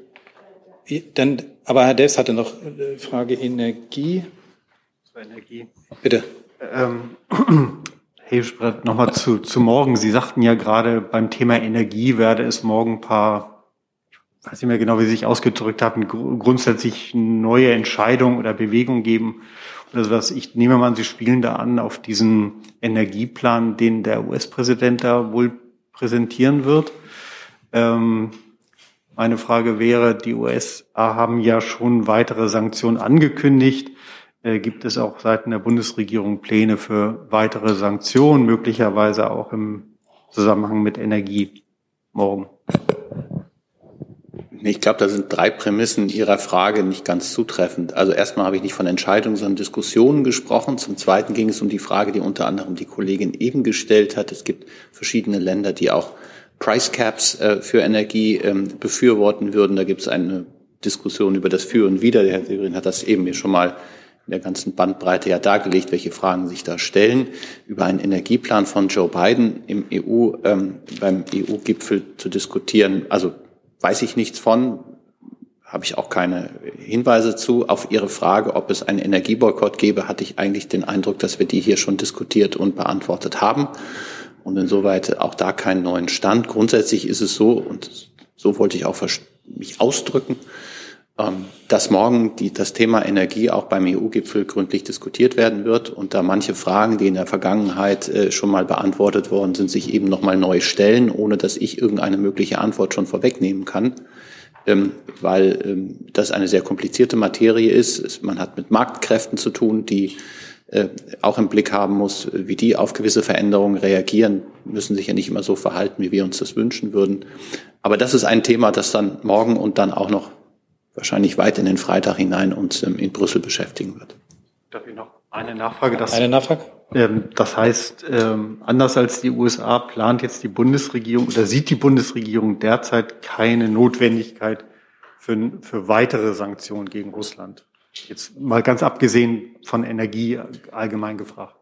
Dann, aber Herr Devs hatte noch äh, Frage Energie. Energie. Bitte. Ähm, Herr Sprett, nochmal zu, zu morgen. Sie sagten ja gerade beim Thema Energie werde es morgen ein paar, ich weiß nicht mehr genau, wie Sie sich ausgedrückt haben, grundsätzlich neue Entscheidungen oder Bewegungen geben. Also was ich nehme mal, Sie spielen da an auf diesen Energieplan, den der US-Präsident da wohl präsentieren wird. Ähm, meine Frage wäre, die USA haben ja schon weitere Sanktionen angekündigt. Äh, gibt es auch seitens der Bundesregierung Pläne für weitere Sanktionen, möglicherweise auch im Zusammenhang mit Energie morgen? Ich glaube, da sind drei Prämissen Ihrer Frage nicht ganz zutreffend. Also erstmal habe ich nicht von Entscheidungen, sondern Diskussionen gesprochen. Zum Zweiten ging es um die Frage, die unter anderem die Kollegin eben gestellt hat. Es gibt verschiedene Länder, die auch Price Caps äh, für Energie ähm, befürworten würden. Da gibt es eine Diskussion über das Für und Wider. Der Herr Severin hat das eben mir schon mal in der ganzen Bandbreite ja dargelegt, welche Fragen sich da stellen. Über einen Energieplan von Joe Biden im EU, ähm, beim EU-Gipfel zu diskutieren, also weiß ich nichts von, habe ich auch keine Hinweise zu. Auf Ihre Frage, ob es einen Energieboykott gäbe, hatte ich eigentlich den Eindruck, dass wir die hier schon diskutiert und beantwortet haben. Und insoweit auch da keinen neuen Stand. Grundsätzlich ist es so, und so wollte ich auch mich ausdrücken, dass morgen die, das Thema Energie auch beim EU-Gipfel gründlich diskutiert werden wird und da manche Fragen, die in der Vergangenheit äh, schon mal beantwortet worden sind, sich eben nochmal neu stellen, ohne dass ich irgendeine mögliche Antwort schon vorwegnehmen kann, ähm, weil ähm, das eine sehr komplizierte Materie ist. Man hat mit Marktkräften zu tun, die äh, auch im Blick haben muss, wie die auf gewisse Veränderungen reagieren, müssen sich ja nicht immer so verhalten, wie wir uns das wünschen würden. Aber das ist ein Thema, das dann morgen und dann auch noch wahrscheinlich weit in den Freitag hinein uns ähm, in Brüssel beschäftigen wird. Darf ich noch eine Nachfrage? Das, eine Nachfrage? Ähm, das heißt, ähm, anders als die USA plant jetzt die Bundesregierung oder sieht die Bundesregierung derzeit keine Notwendigkeit für, für weitere Sanktionen gegen Russland? Jetzt mal ganz abgesehen von Energie allgemein gefragt.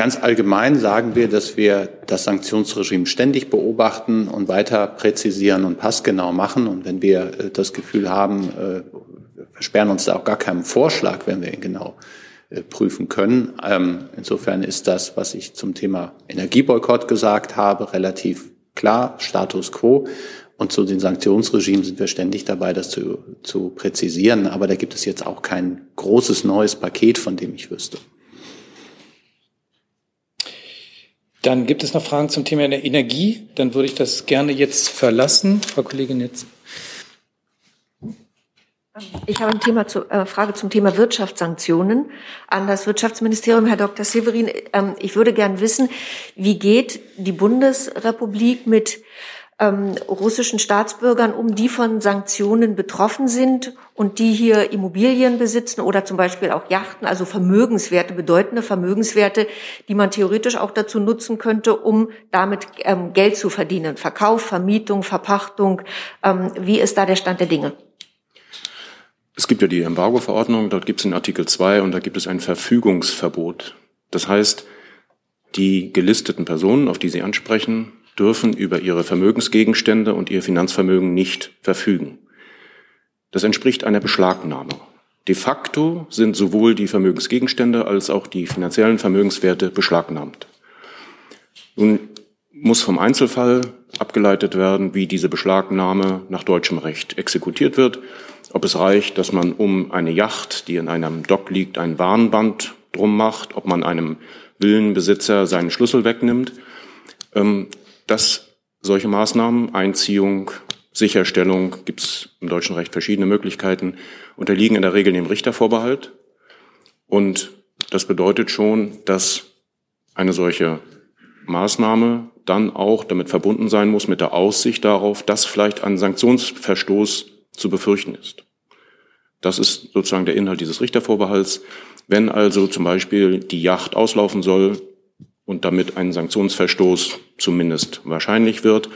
Ganz allgemein sagen wir, dass wir das Sanktionsregime ständig beobachten und weiter präzisieren und passgenau machen. Und wenn wir äh, das Gefühl haben, äh, versperren uns da auch gar keinen Vorschlag, wenn wir ihn genau äh, prüfen können. Ähm, insofern ist das, was ich zum Thema Energieboykott gesagt habe, relativ klar, Status quo. Und zu den Sanktionsregimen sind wir ständig dabei, das zu, zu präzisieren. Aber da gibt es jetzt auch kein großes neues Paket, von dem ich wüsste. Dann gibt es noch Fragen zum Thema Energie. Dann würde ich das gerne jetzt verlassen. Frau Kollegin Netz. Ich habe eine Thema zu, äh, Frage zum Thema Wirtschaftssanktionen an das Wirtschaftsministerium, Herr Dr. Severin. Ähm, ich würde gern wissen, wie geht die Bundesrepublik mit ähm, russischen Staatsbürgern um, die von Sanktionen betroffen sind und die hier Immobilien besitzen oder zum Beispiel auch Yachten, also Vermögenswerte, bedeutende Vermögenswerte, die man theoretisch auch dazu nutzen könnte, um damit ähm, Geld zu verdienen. Verkauf, Vermietung, Verpachtung. Ähm, wie ist da der Stand der Dinge? Es gibt ja die Embargo-Verordnung, dort gibt es in Artikel 2 und da gibt es ein Verfügungsverbot. Das heißt, die gelisteten Personen, auf die Sie ansprechen, dürfen über ihre Vermögensgegenstände und ihr Finanzvermögen nicht verfügen. Das entspricht einer Beschlagnahme. De facto sind sowohl die Vermögensgegenstände als auch die finanziellen Vermögenswerte beschlagnahmt. Nun muss vom Einzelfall abgeleitet werden, wie diese Beschlagnahme nach deutschem Recht exekutiert wird. Ob es reicht, dass man um eine Yacht, die in einem Dock liegt, ein Warnband drum macht, ob man einem Villenbesitzer seinen Schlüssel wegnimmt. Ähm, dass solche Maßnahmen, Einziehung, Sicherstellung, gibt es im deutschen Recht verschiedene Möglichkeiten, unterliegen in der Regel dem Richtervorbehalt. Und das bedeutet schon, dass eine solche Maßnahme dann auch damit verbunden sein muss mit der Aussicht darauf, dass vielleicht ein Sanktionsverstoß zu befürchten ist. Das ist sozusagen der Inhalt dieses Richtervorbehalts. Wenn also zum Beispiel die Yacht auslaufen soll und damit ein Sanktionsverstoß zumindest wahrscheinlich wird,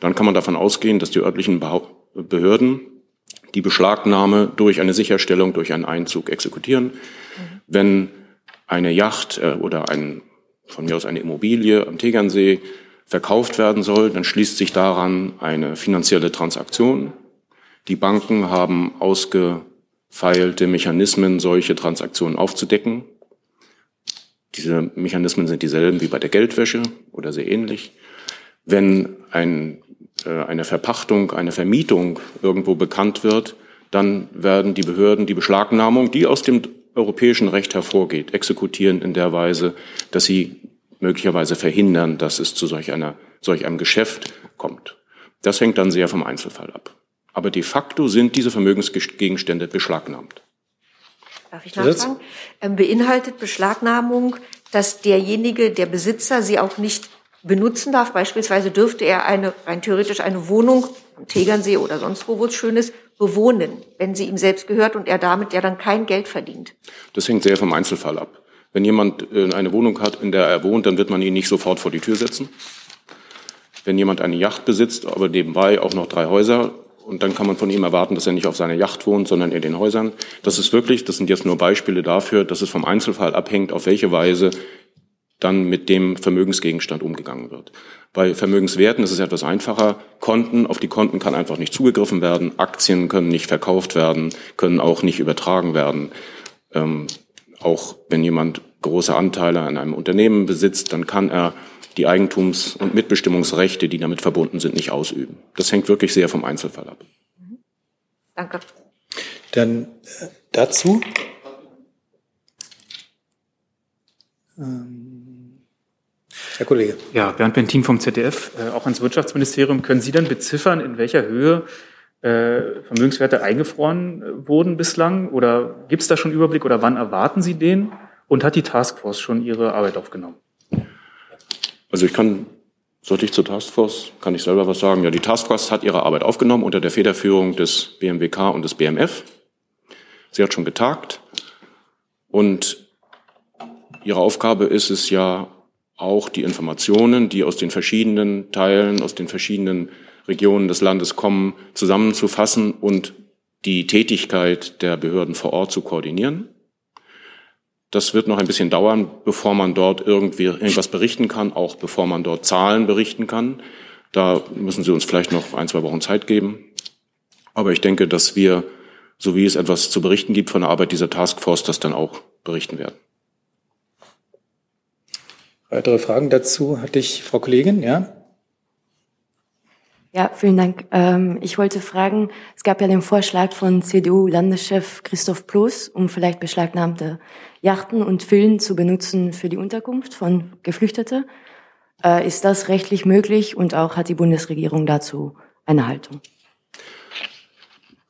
dann kann man davon ausgehen, dass die örtlichen Behörden die Beschlagnahme durch eine Sicherstellung, durch einen Einzug exekutieren. Wenn eine Yacht äh, oder ein, von mir aus eine Immobilie am Tegernsee verkauft werden soll, dann schließt sich daran eine finanzielle Transaktion. Die Banken haben ausgefeilte Mechanismen, solche Transaktionen aufzudecken. Diese Mechanismen sind dieselben wie bei der Geldwäsche oder sehr ähnlich. Wenn ein, äh, eine Verpachtung, eine Vermietung irgendwo bekannt wird, dann werden die Behörden die Beschlagnahmung, die aus dem europäischen Recht hervorgeht, exekutieren in der Weise, dass sie möglicherweise verhindern, dass es zu solch, einer, solch einem Geschäft kommt. Das hängt dann sehr vom Einzelfall ab. Aber de facto sind diese Vermögensgegenstände beschlagnahmt. Darf ich nachfragen? Ähm, beinhaltet Beschlagnahmung, dass derjenige, der Besitzer, sie auch nicht benutzen darf? Beispielsweise dürfte er eine, rein theoretisch eine Wohnung am Tegernsee oder sonst wo, wo es schön ist, bewohnen, wenn sie ihm selbst gehört und er damit ja dann kein Geld verdient. Das hängt sehr vom Einzelfall ab. Wenn jemand äh, eine Wohnung hat, in der er wohnt, dann wird man ihn nicht sofort vor die Tür setzen. Wenn jemand eine Yacht besitzt, aber nebenbei auch noch drei Häuser, und dann kann man von ihm erwarten, dass er nicht auf seiner Yacht wohnt, sondern in den Häusern. Das ist wirklich, das sind jetzt nur Beispiele dafür, dass es vom Einzelfall abhängt, auf welche Weise dann mit dem Vermögensgegenstand umgegangen wird. Bei Vermögenswerten ist es etwas einfacher. Konten, auf die Konten kann einfach nicht zugegriffen werden. Aktien können nicht verkauft werden, können auch nicht übertragen werden. Ähm, auch wenn jemand große Anteile an einem Unternehmen besitzt, dann kann er die Eigentums- und Mitbestimmungsrechte, die damit verbunden sind, nicht ausüben. Das hängt wirklich sehr vom Einzelfall ab. Danke. Dann äh, dazu. Ähm, Herr Kollege. Ja, Bernd Bentin vom ZDF, äh, auch ans Wirtschaftsministerium. Können Sie dann beziffern, in welcher Höhe äh, Vermögenswerte eingefroren äh, wurden bislang? Oder gibt es da schon Überblick oder wann erwarten Sie den? Und hat die Taskforce schon ihre Arbeit aufgenommen? Also ich kann, sollte ich zur Taskforce, kann ich selber was sagen. Ja, die Taskforce hat ihre Arbeit aufgenommen unter der Federführung des BMWK und des BMF. Sie hat schon getagt. Und ihre Aufgabe ist es ja auch, die Informationen, die aus den verschiedenen Teilen, aus den verschiedenen Regionen des Landes kommen, zusammenzufassen und die Tätigkeit der Behörden vor Ort zu koordinieren. Das wird noch ein bisschen dauern, bevor man dort irgendwie irgendwas berichten kann, auch bevor man dort Zahlen berichten kann. Da müssen Sie uns vielleicht noch ein, zwei Wochen Zeit geben. Aber ich denke, dass wir, so wie es etwas zu berichten gibt von der Arbeit dieser Taskforce, das dann auch berichten werden. Weitere Fragen dazu hatte ich, Frau Kollegin, ja? Ja, vielen Dank. Ähm, ich wollte fragen, es gab ja den Vorschlag von CDU-Landeschef Christoph Plus, um vielleicht beschlagnahmte Yachten und Villen zu benutzen für die Unterkunft von Geflüchteten. Äh, ist das rechtlich möglich und auch hat die Bundesregierung dazu eine Haltung?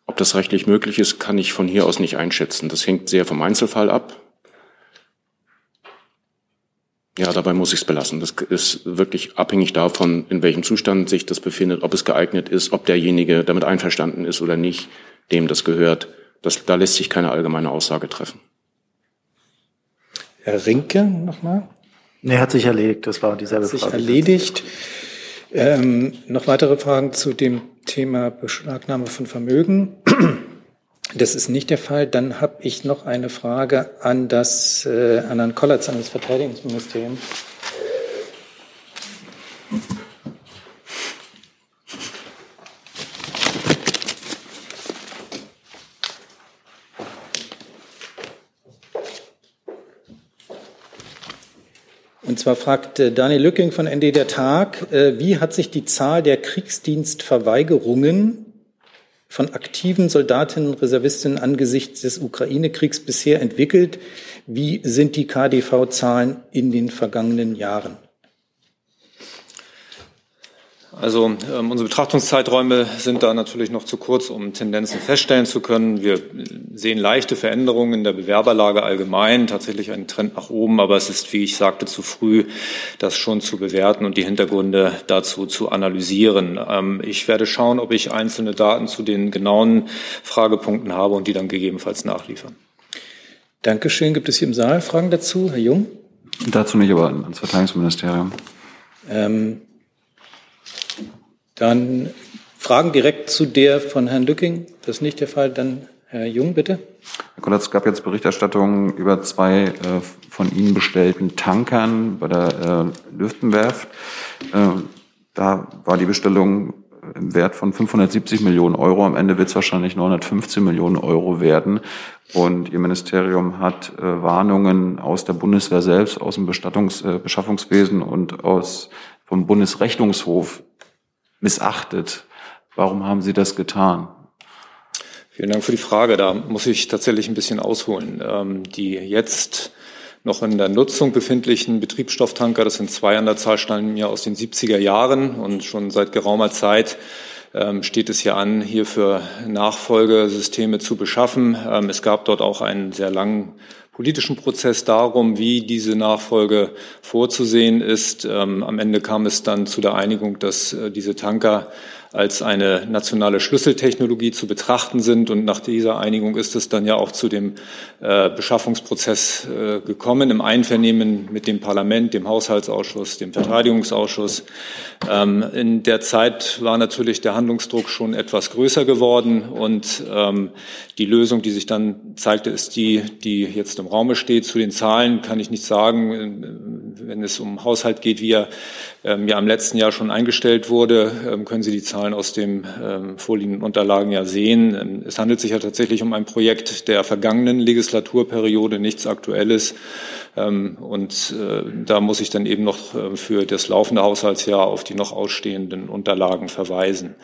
Ob das rechtlich möglich ist, kann ich von hier aus nicht einschätzen. Das hängt sehr vom Einzelfall ab. Ja, dabei muss ich es belassen. Das ist wirklich abhängig davon, in welchem Zustand sich das befindet, ob es geeignet ist, ob derjenige damit einverstanden ist oder nicht, dem das gehört. Das, da lässt sich keine allgemeine Aussage treffen. Herr Rinke nochmal? Nee, hat sich erledigt. Das war dieselbe hat sich Frage. erledigt. Ähm, noch weitere Fragen zu dem Thema Beschlagnahme von Vermögen? Das ist nicht der Fall. Dann habe ich noch eine Frage an das äh, an Herrn Kollatz, an das Verteidigungsministerium. Und zwar fragt äh, Daniel Lücking von ND der Tag, äh, wie hat sich die Zahl der Kriegsdienstverweigerungen von aktiven Soldatinnen und Reservistinnen angesichts des Ukraine-Kriegs bisher entwickelt? Wie sind die KDV-Zahlen in den vergangenen Jahren? Also ähm, unsere Betrachtungszeiträume sind da natürlich noch zu kurz, um Tendenzen feststellen zu können. Wir sehen leichte Veränderungen in der Bewerberlage allgemein, tatsächlich einen Trend nach oben, aber es ist, wie ich sagte, zu früh, das schon zu bewerten und die Hintergründe dazu zu analysieren. Ähm, ich werde schauen, ob ich einzelne Daten zu den genauen Fragepunkten habe und die dann gegebenenfalls nachliefern. Dankeschön. Gibt es hier im Saal Fragen dazu? Herr Jung? Dazu nicht, aber ans Verteidigungsministerium. Ähm, dann Fragen direkt zu der von Herrn Lücking. Das ist nicht der Fall. Dann Herr Jung, bitte. Herr Kollatz, es gab jetzt Berichterstattungen über zwei äh, von Ihnen bestellten Tankern bei der äh, Lüftenwerft. Äh, da war die Bestellung im Wert von 570 Millionen Euro. Am Ende wird es wahrscheinlich 915 Millionen Euro werden. Und Ihr Ministerium hat äh, Warnungen aus der Bundeswehr selbst, aus dem Bestattungs-, äh, Beschaffungswesen und aus, vom Bundesrechnungshof missachtet. Warum haben Sie das getan? Vielen Dank für die Frage. Da muss ich tatsächlich ein bisschen ausholen. Ähm, die jetzt noch in der Nutzung befindlichen Betriebsstofftanker, das sind zwei an der Zahl, stammen ja aus den 70er Jahren und schon seit geraumer Zeit ähm, steht es hier an, hier für Nachfolgesysteme zu beschaffen. Ähm, es gab dort auch einen sehr langen politischen Prozess darum, wie diese Nachfolge vorzusehen ist. Ähm, am Ende kam es dann zu der Einigung, dass äh, diese Tanker als eine nationale Schlüsseltechnologie zu betrachten sind. Und nach dieser Einigung ist es dann ja auch zu dem äh, Beschaffungsprozess äh, gekommen, im Einvernehmen mit dem Parlament, dem Haushaltsausschuss, dem Verteidigungsausschuss. Ähm, in der Zeit war natürlich der Handlungsdruck schon etwas größer geworden und ähm, die Lösung, die sich dann zeigte, ist die, die jetzt im Raume steht. Zu den Zahlen kann ich nicht sagen. Wenn es um Haushalt geht, wie er ähm, ja im letzten Jahr schon eingestellt wurde, können Sie die Zahlen aus den ähm, vorliegenden Unterlagen ja sehen. Ähm, es handelt sich ja tatsächlich um ein Projekt der vergangenen Legislaturperiode, nichts Aktuelles. Ähm, und äh, da muss ich dann eben noch äh, für das laufende Haushaltsjahr auf die noch ausstehenden Unterlagen verweisen.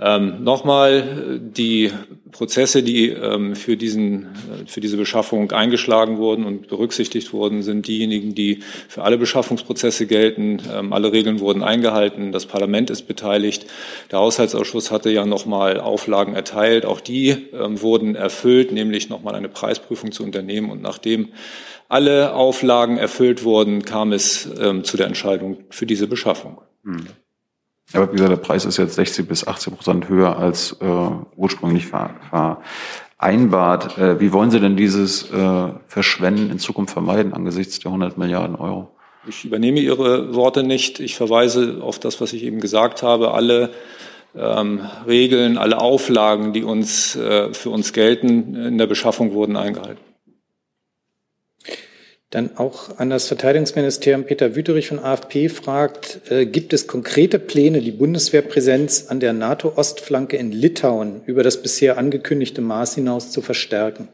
Ähm, nochmal die Prozesse, die ähm, für, diesen, äh, für diese Beschaffung eingeschlagen wurden und berücksichtigt wurden, sind diejenigen, die für alle Beschaffungsprozesse gelten. Alle Regeln wurden eingehalten. Das Parlament ist beteiligt. Der Haushaltsausschuss hatte ja nochmal Auflagen erteilt. Auch die wurden erfüllt, nämlich nochmal eine Preisprüfung zu unternehmen. Und nachdem alle Auflagen erfüllt wurden, kam es ähm, zu der Entscheidung für diese Beschaffung. Hm. Aber wie gesagt, der Preis ist jetzt 60 bis 80 Prozent höher als äh, ursprünglich vereinbart. Äh, wie wollen Sie denn dieses äh, Verschwenden in Zukunft vermeiden angesichts der 100 Milliarden Euro? Ich übernehme Ihre Worte nicht. Ich verweise auf das, was ich eben gesagt habe. Alle ähm, Regeln, alle Auflagen, die uns äh, für uns gelten, in der Beschaffung wurden eingehalten. Dann auch an das Verteidigungsministerium Peter Wüterich von AFP fragt, äh, gibt es konkrete Pläne, die Bundeswehrpräsenz an der NATO-Ostflanke in Litauen über das bisher angekündigte Maß hinaus zu verstärken?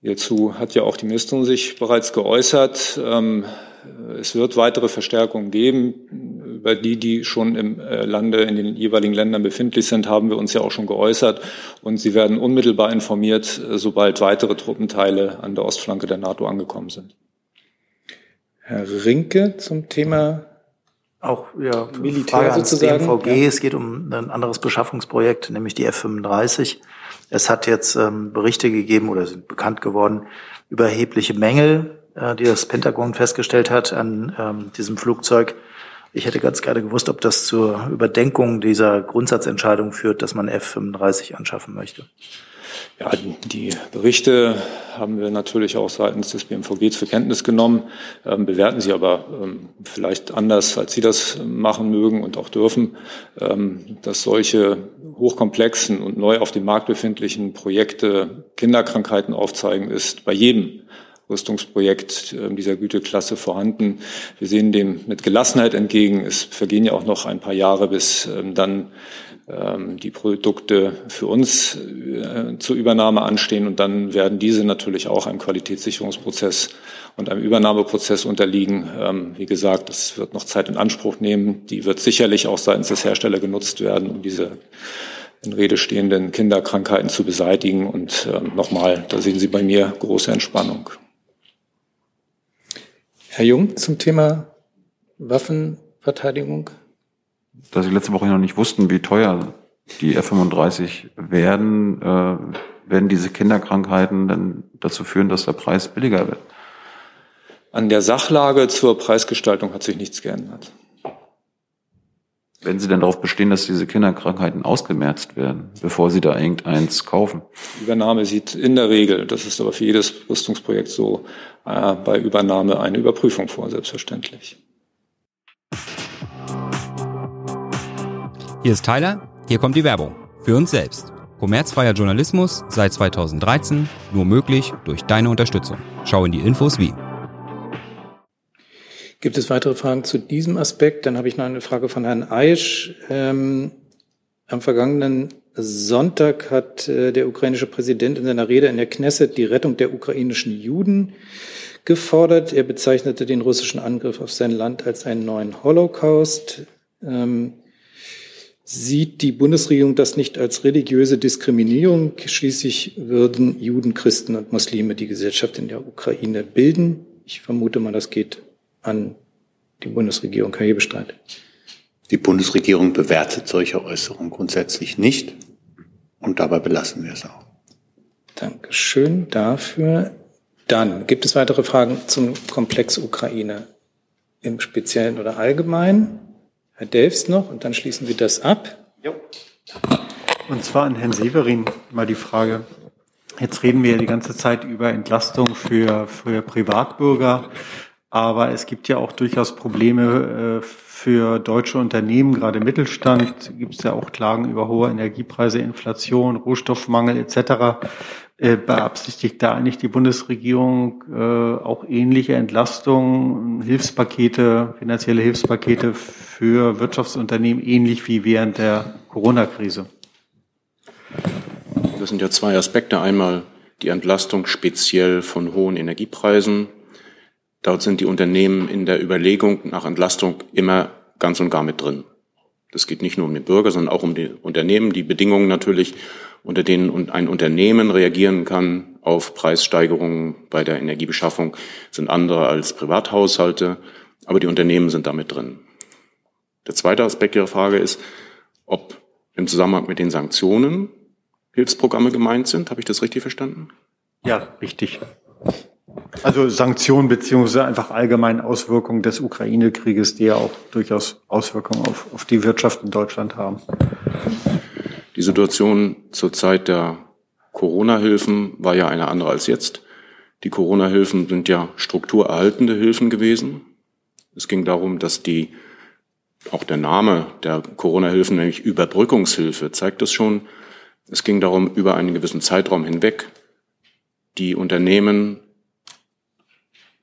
Hierzu hat ja auch die Ministerin sich bereits geäußert. Ähm, es wird weitere Verstärkungen geben. Über die, die schon im äh, Lande, in den jeweiligen Ländern befindlich sind, haben wir uns ja auch schon geäußert. Und sie werden unmittelbar informiert, äh, sobald weitere Truppenteile an der Ostflanke der NATO angekommen sind. Herr Rinke zum Thema auch ja, Militär Frage sozusagen. DMVG. Ja. Es geht um ein anderes Beschaffungsprojekt, nämlich die F-35. Es hat jetzt ähm, Berichte gegeben oder sind bekannt geworden über erhebliche Mängel, äh, die das Pentagon festgestellt hat an ähm, diesem Flugzeug. Ich hätte ganz gerne gewusst, ob das zur Überdenkung dieser Grundsatzentscheidung führt, dass man F-35 anschaffen möchte. Ja, die Berichte haben wir natürlich auch seitens des BMVG zur Kenntnis genommen, ähm, bewerten sie aber ähm, vielleicht anders, als Sie das machen mögen und auch dürfen, ähm, dass solche hochkomplexen und neu auf dem Markt befindlichen Projekte Kinderkrankheiten aufzeigen, ist bei jedem Rüstungsprojekt ähm, dieser Güteklasse vorhanden. Wir sehen dem mit Gelassenheit entgegen. Es vergehen ja auch noch ein paar Jahre, bis ähm, dann ähm, die Produkte für uns äh, zur Übernahme anstehen und dann werden diese natürlich auch einem Qualitätssicherungsprozess und einem Übernahmeprozess unterliegen. Wie gesagt, das wird noch Zeit in Anspruch nehmen. Die wird sicherlich auch seitens des Herstellers genutzt werden, um diese in Rede stehenden Kinderkrankheiten zu beseitigen. Und nochmal, da sehen Sie bei mir große Entspannung. Herr Jung zum Thema Waffenverteidigung. da Sie letzte Woche noch nicht wussten, wie teuer die F-35 werden, äh, werden diese Kinderkrankheiten dann dazu führen, dass der Preis billiger wird? An der Sachlage zur Preisgestaltung hat sich nichts geändert. Wenn Sie denn darauf bestehen, dass diese Kinderkrankheiten ausgemerzt werden, bevor Sie da irgendeins kaufen? Die Übernahme sieht in der Regel, das ist aber für jedes Rüstungsprojekt so, äh, bei Übernahme eine Überprüfung vor, selbstverständlich. Hier ist Tyler, hier kommt die Werbung. Für uns selbst. Kommerzfreier Journalismus seit 2013, nur möglich durch deine Unterstützung. Schau in die Infos wie. Gibt es weitere Fragen zu diesem Aspekt? Dann habe ich noch eine Frage von Herrn Aisch. Ähm, am vergangenen Sonntag hat äh, der ukrainische Präsident in seiner Rede in der Knesset die Rettung der ukrainischen Juden gefordert. Er bezeichnete den russischen Angriff auf sein Land als einen neuen Holocaust. Ähm, sieht die Bundesregierung das nicht als religiöse Diskriminierung? Schließlich würden Juden, Christen und Muslime die Gesellschaft in der Ukraine bilden. Ich vermute mal, das geht an die Bundesregierung. Herr Hebestreit. Die Bundesregierung bewertet solche Äußerungen grundsätzlich nicht und dabei belassen wir es auch. Dankeschön dafür. Dann gibt es weitere Fragen zum Komplex Ukraine im Speziellen oder Allgemeinen? Herr Delfs noch und dann schließen wir das ab. Jo. Und zwar an Herrn Severin mal die Frage. Jetzt reden wir ja die ganze Zeit über Entlastung für, für Privatbürger. Aber es gibt ja auch durchaus Probleme äh, für deutsche Unternehmen, gerade Mittelstand. Gibt es ja auch Klagen über hohe Energiepreise, Inflation, Rohstoffmangel etc. Äh, beabsichtigt da eigentlich die Bundesregierung äh, auch ähnliche Entlastungen, Hilfspakete, finanzielle Hilfspakete für Wirtschaftsunternehmen, ähnlich wie während der Corona-Krise? Das sind ja zwei Aspekte. Einmal die Entlastung speziell von hohen Energiepreisen Dort sind die Unternehmen in der Überlegung nach Entlastung immer ganz und gar mit drin. Das geht nicht nur um den Bürger, sondern auch um die Unternehmen. Die Bedingungen natürlich, unter denen ein Unternehmen reagieren kann auf Preissteigerungen bei der Energiebeschaffung, sind andere als Privathaushalte. Aber die Unternehmen sind damit drin. Der zweite Aspekt Ihrer Frage ist, ob im Zusammenhang mit den Sanktionen Hilfsprogramme gemeint sind. Habe ich das richtig verstanden? Ja, richtig. Also Sanktionen beziehungsweise einfach allgemein Auswirkungen des Ukraine-Krieges, die ja auch durchaus Auswirkungen auf, auf die Wirtschaft in Deutschland haben. Die Situation zur Zeit der Corona-Hilfen war ja eine andere als jetzt. Die Corona-Hilfen sind ja strukturerhaltende Hilfen gewesen. Es ging darum, dass die, auch der Name der Corona-Hilfen, nämlich Überbrückungshilfe, zeigt das schon. Es ging darum, über einen gewissen Zeitraum hinweg die Unternehmen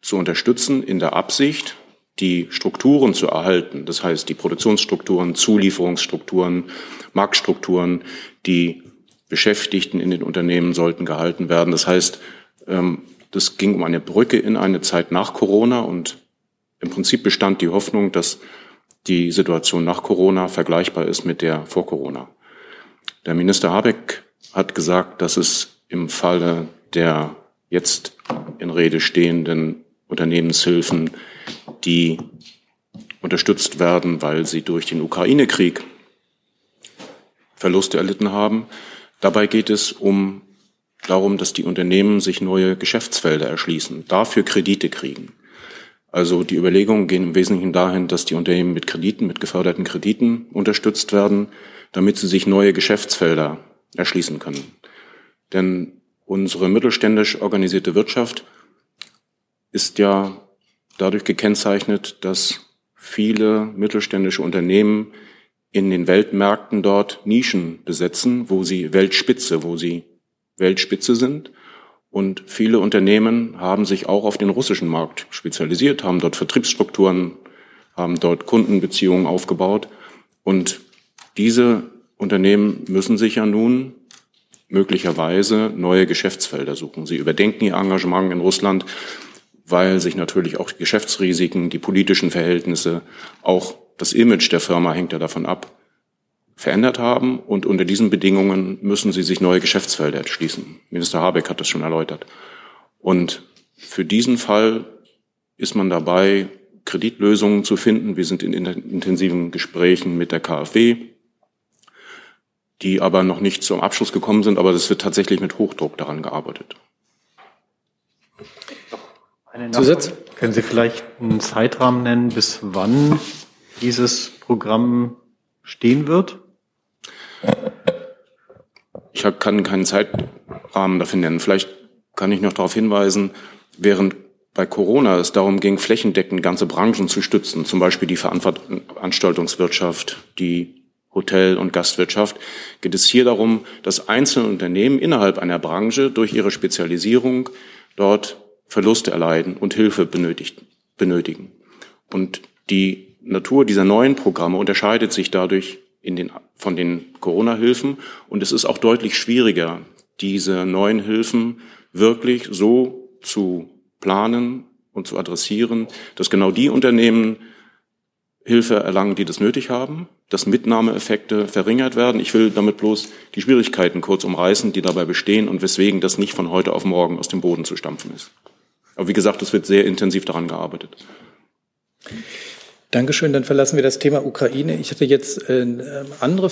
zu unterstützen in der Absicht, die Strukturen zu erhalten, das heißt die Produktionsstrukturen, Zulieferungsstrukturen, Marktstrukturen, die Beschäftigten in den Unternehmen sollten gehalten werden. Das heißt, ähm, das ging um eine Brücke in eine Zeit nach Corona und im Prinzip bestand die Hoffnung, dass die Situation nach Corona vergleichbar ist mit der vor Corona. Der Minister Habeck hat gesagt, dass es im Falle der jetzt in Rede stehenden Unternehmenshilfen, die unterstützt werden, weil sie durch den Ukraine-Krieg Verluste erlitten haben. Dabei geht es um darum, dass die Unternehmen sich neue Geschäftsfelder erschließen, dafür Kredite kriegen. Also die Überlegungen gehen im Wesentlichen dahin, dass die Unternehmen mit Krediten, mit geförderten Krediten unterstützt werden, damit sie sich neue Geschäftsfelder erschließen können. Denn unsere mittelständisch organisierte Wirtschaft ist ja dadurch gekennzeichnet, dass viele mittelständische Unternehmen in den Weltmärkten dort Nischen besetzen, wo sie Weltspitze, wo sie Weltspitze sind. Und viele Unternehmen haben sich auch auf den russischen Markt spezialisiert, haben dort Vertriebsstrukturen, haben dort Kundenbeziehungen aufgebaut. Und diese Unternehmen müssen sich ja nun möglicherweise neue Geschäftsfelder suchen. Sie überdenken ihr Engagement in Russland weil sich natürlich auch die Geschäftsrisiken, die politischen Verhältnisse, auch das Image der Firma hängt ja davon ab, verändert haben. Und unter diesen Bedingungen müssen sie sich neue Geschäftsfelder erschließen. Minister Habeck hat das schon erläutert. Und für diesen Fall ist man dabei, Kreditlösungen zu finden. Wir sind in intensiven Gesprächen mit der KfW, die aber noch nicht zum Abschluss gekommen sind, aber es wird tatsächlich mit Hochdruck daran gearbeitet. Zusatz? Können Sie vielleicht einen Zeitrahmen nennen, bis wann dieses Programm stehen wird? Ich kann keinen Zeitrahmen dafür nennen. Vielleicht kann ich noch darauf hinweisen, während bei Corona es darum ging, flächendeckend ganze Branchen zu stützen, zum Beispiel die Veranstaltungswirtschaft, die Hotel- und Gastwirtschaft, geht es hier darum, dass einzelne Unternehmen innerhalb einer Branche durch ihre Spezialisierung dort Verluste erleiden und Hilfe benötigt, benötigen. Und die Natur dieser neuen Programme unterscheidet sich dadurch in den, von den Corona-Hilfen. Und es ist auch deutlich schwieriger, diese neuen Hilfen wirklich so zu planen und zu adressieren, dass genau die Unternehmen Hilfe erlangen, die das nötig haben, dass Mitnahmeeffekte verringert werden. Ich will damit bloß die Schwierigkeiten kurz umreißen, die dabei bestehen und weswegen das nicht von heute auf morgen aus dem Boden zu stampfen ist. Aber wie gesagt, es wird sehr intensiv daran gearbeitet. Dankeschön. Dann verlassen wir das Thema Ukraine. Ich hatte jetzt äh, andere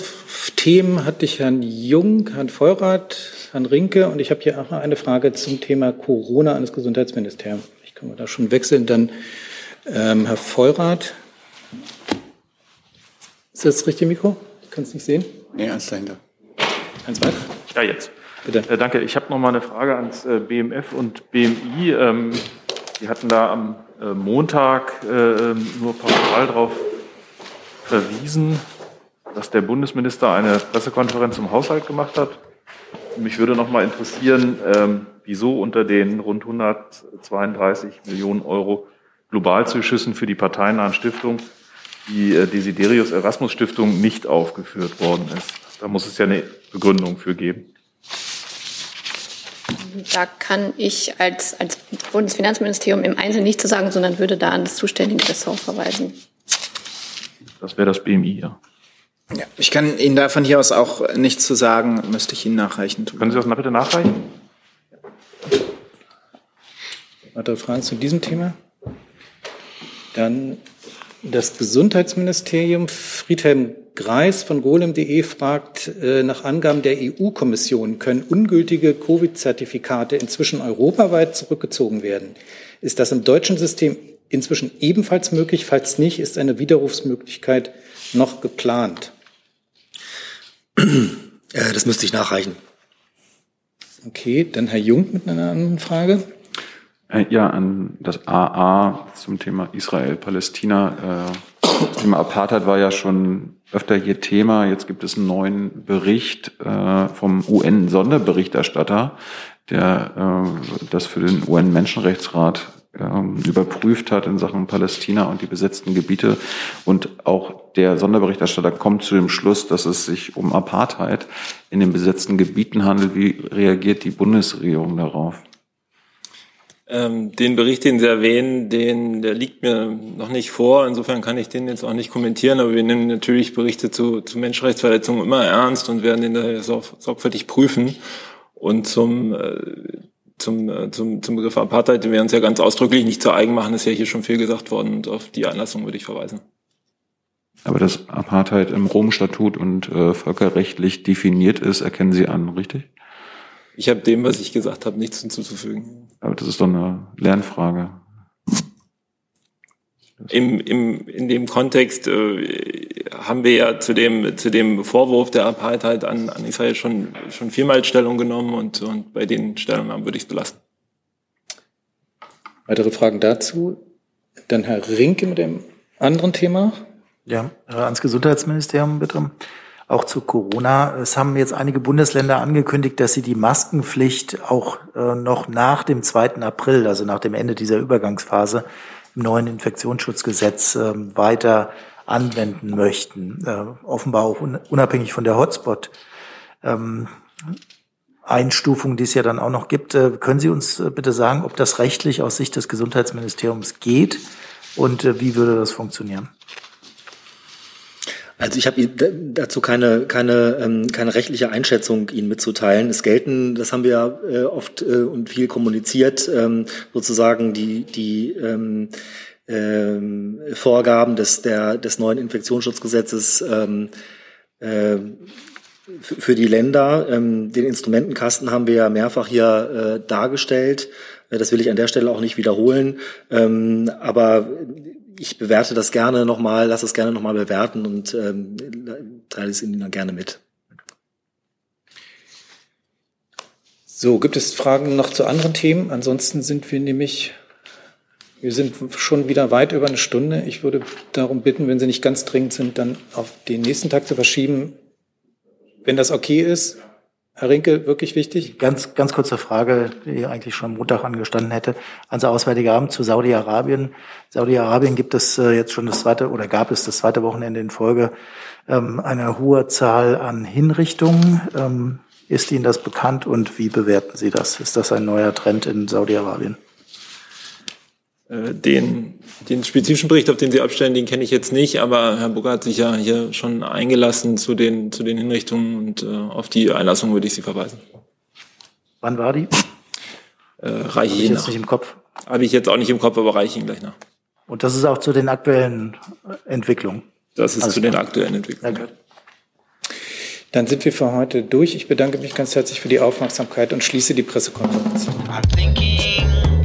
Themen, hatte ich Herrn Jung, Herrn Feurath, Herrn Rinke und ich habe hier auch noch eine Frage zum Thema Corona an das Gesundheitsministerium. Ich kann mal da schon wechseln. Dann ähm, Herr Feurath. Ist das das richtige Mikro? Ich kann es nicht sehen. Nee, eins dahinter. Eins weiter? Ja, jetzt. Bitte. Äh, danke. Ich habe noch mal eine Frage ans äh, BMF und BMI. Ähm, die hatten da am äh, Montag äh, ähm, nur pauschal darauf verwiesen, dass der Bundesminister eine Pressekonferenz zum Haushalt gemacht hat. Mich würde noch mal interessieren, ähm, wieso unter den rund 132 Millionen Euro Globalzuschüssen für die parteinahen Stiftungen die äh, Desiderius Erasmus Stiftung nicht aufgeführt worden ist. Da muss es ja eine Begründung für geben. Da kann ich als, als Bundesfinanzministerium im Einzelnen nichts zu sagen, sondern würde da an das zuständige Ressort verweisen. Das wäre das BMI, ja. ja. Ich kann Ihnen da von hier aus auch nichts zu sagen, müsste ich Ihnen nachreichen. Können Sie das mal bitte nachreichen? Weitere Fragen zu diesem Thema? Dann das Gesundheitsministerium. Friedhelm Greis von golem.de fragt äh, nach Angaben der EU-Kommission, können ungültige Covid-Zertifikate inzwischen europaweit zurückgezogen werden? Ist das im deutschen System inzwischen ebenfalls möglich? Falls nicht, ist eine Widerrufsmöglichkeit noch geplant? Äh, das müsste ich nachreichen. Okay, dann Herr Jung mit einer anderen Frage. Äh, ja, an das AA zum Thema Israel-Palästina. Äh, das Thema Apartheid war ja schon öfter hier Thema. Jetzt gibt es einen neuen Bericht äh, vom UN-Sonderberichterstatter, der das für den UN-Menschenrechtsrat ähm, überprüft hat in Sachen Palästina und die besetzten Gebiete. Und auch der Sonderberichterstatter kommt zu dem Schluss, dass es sich um Apartheid in den besetzten Gebieten handelt. Wie reagiert die Bundesregierung darauf? Ähm, den Bericht, den Sie erwähnen, den, der liegt mir noch nicht vor. Insofern kann ich den jetzt auch nicht kommentieren. Aber wir nehmen natürlich Berichte zu, zu Menschenrechtsverletzungen immer ernst und werden den daher sorgfältig prüfen. Und zum, äh, zum, äh, zum, zum Begriff Apartheid, den wir uns ja ganz ausdrücklich nicht zu eigen machen, ist ja hier schon viel gesagt worden. Und auf die Einlassung würde ich verweisen. Aber dass Apartheid im Rom-Statut und äh, völkerrechtlich definiert ist, erkennen Sie an, richtig? Ich habe dem, was ich gesagt habe, nichts hinzuzufügen. Aber das ist doch eine Lernfrage. Im, im, in dem Kontext äh, haben wir ja zu dem, zu dem Vorwurf der Apartheid an, an Israel schon, schon vielmal Stellung genommen und, und bei den Stellungnahmen würde ich es belassen. Weitere Fragen dazu? Dann Herr Rinke mit dem anderen Thema. Ja, äh, ans Gesundheitsministerium bitte. Auch zu Corona. Es haben jetzt einige Bundesländer angekündigt, dass sie die Maskenpflicht auch äh, noch nach dem 2. April, also nach dem Ende dieser Übergangsphase, im neuen Infektionsschutzgesetz äh, weiter anwenden möchten. Äh, offenbar auch un unabhängig von der Hotspot. Ähm, die es ja dann auch noch gibt. Äh, können Sie uns bitte sagen, ob das rechtlich aus Sicht des Gesundheitsministeriums geht und wie würde das funktionieren? Also ich habe dazu keine, keine, ähm, keine rechtliche Einschätzung Ihnen mitzuteilen. Es gelten, das haben wir ja äh, oft äh, und viel kommuniziert, ähm, sozusagen die, die ähm, ähm, Vorgaben des, der, des neuen Infektionsschutzgesetzes äh, für die Länder. Den Instrumentenkasten haben wir ja mehrfach hier dargestellt. Das will ich an der Stelle auch nicht wiederholen. Aber ich bewerte das gerne nochmal, lasse es gerne nochmal bewerten und ähm, teile es Ihnen dann gerne mit. So, gibt es Fragen noch zu anderen Themen? Ansonsten sind wir nämlich, wir sind schon wieder weit über eine Stunde. Ich würde darum bitten, wenn Sie nicht ganz dringend sind, dann auf den nächsten Tag zu verschieben. Wenn das okay ist, Herr Rinke, wirklich wichtig? Ganz, ganz kurze Frage, die eigentlich schon Montag angestanden hätte. Also Auswärtige Amt zu Saudi-Arabien. Saudi-Arabien gibt es äh, jetzt schon das zweite oder gab es das zweite Wochenende in Folge ähm, eine hohe Zahl an Hinrichtungen. Ähm, ist Ihnen das bekannt und wie bewerten Sie das? Ist das ein neuer Trend in Saudi-Arabien? Äh, den, den spezifischen Bericht, auf den Sie abstellen, den kenne ich jetzt nicht, aber Herr Burger hat sich ja hier schon eingelassen zu den, zu den Hinrichtungen und äh, auf die Einlassung würde ich Sie verweisen. Wann war die? Äh, reiche ich Ihnen nach. nicht im Kopf. Habe ich jetzt auch nicht im Kopf, aber reiche ich Ihnen gleich nach. Und das ist auch zu den aktuellen Entwicklungen? Das ist Alles zu den aktuellen Entwicklungen. Danke. Dann sind wir für heute durch. Ich bedanke mich ganz herzlich für die Aufmerksamkeit und schließe die Pressekonferenz. I'm thinking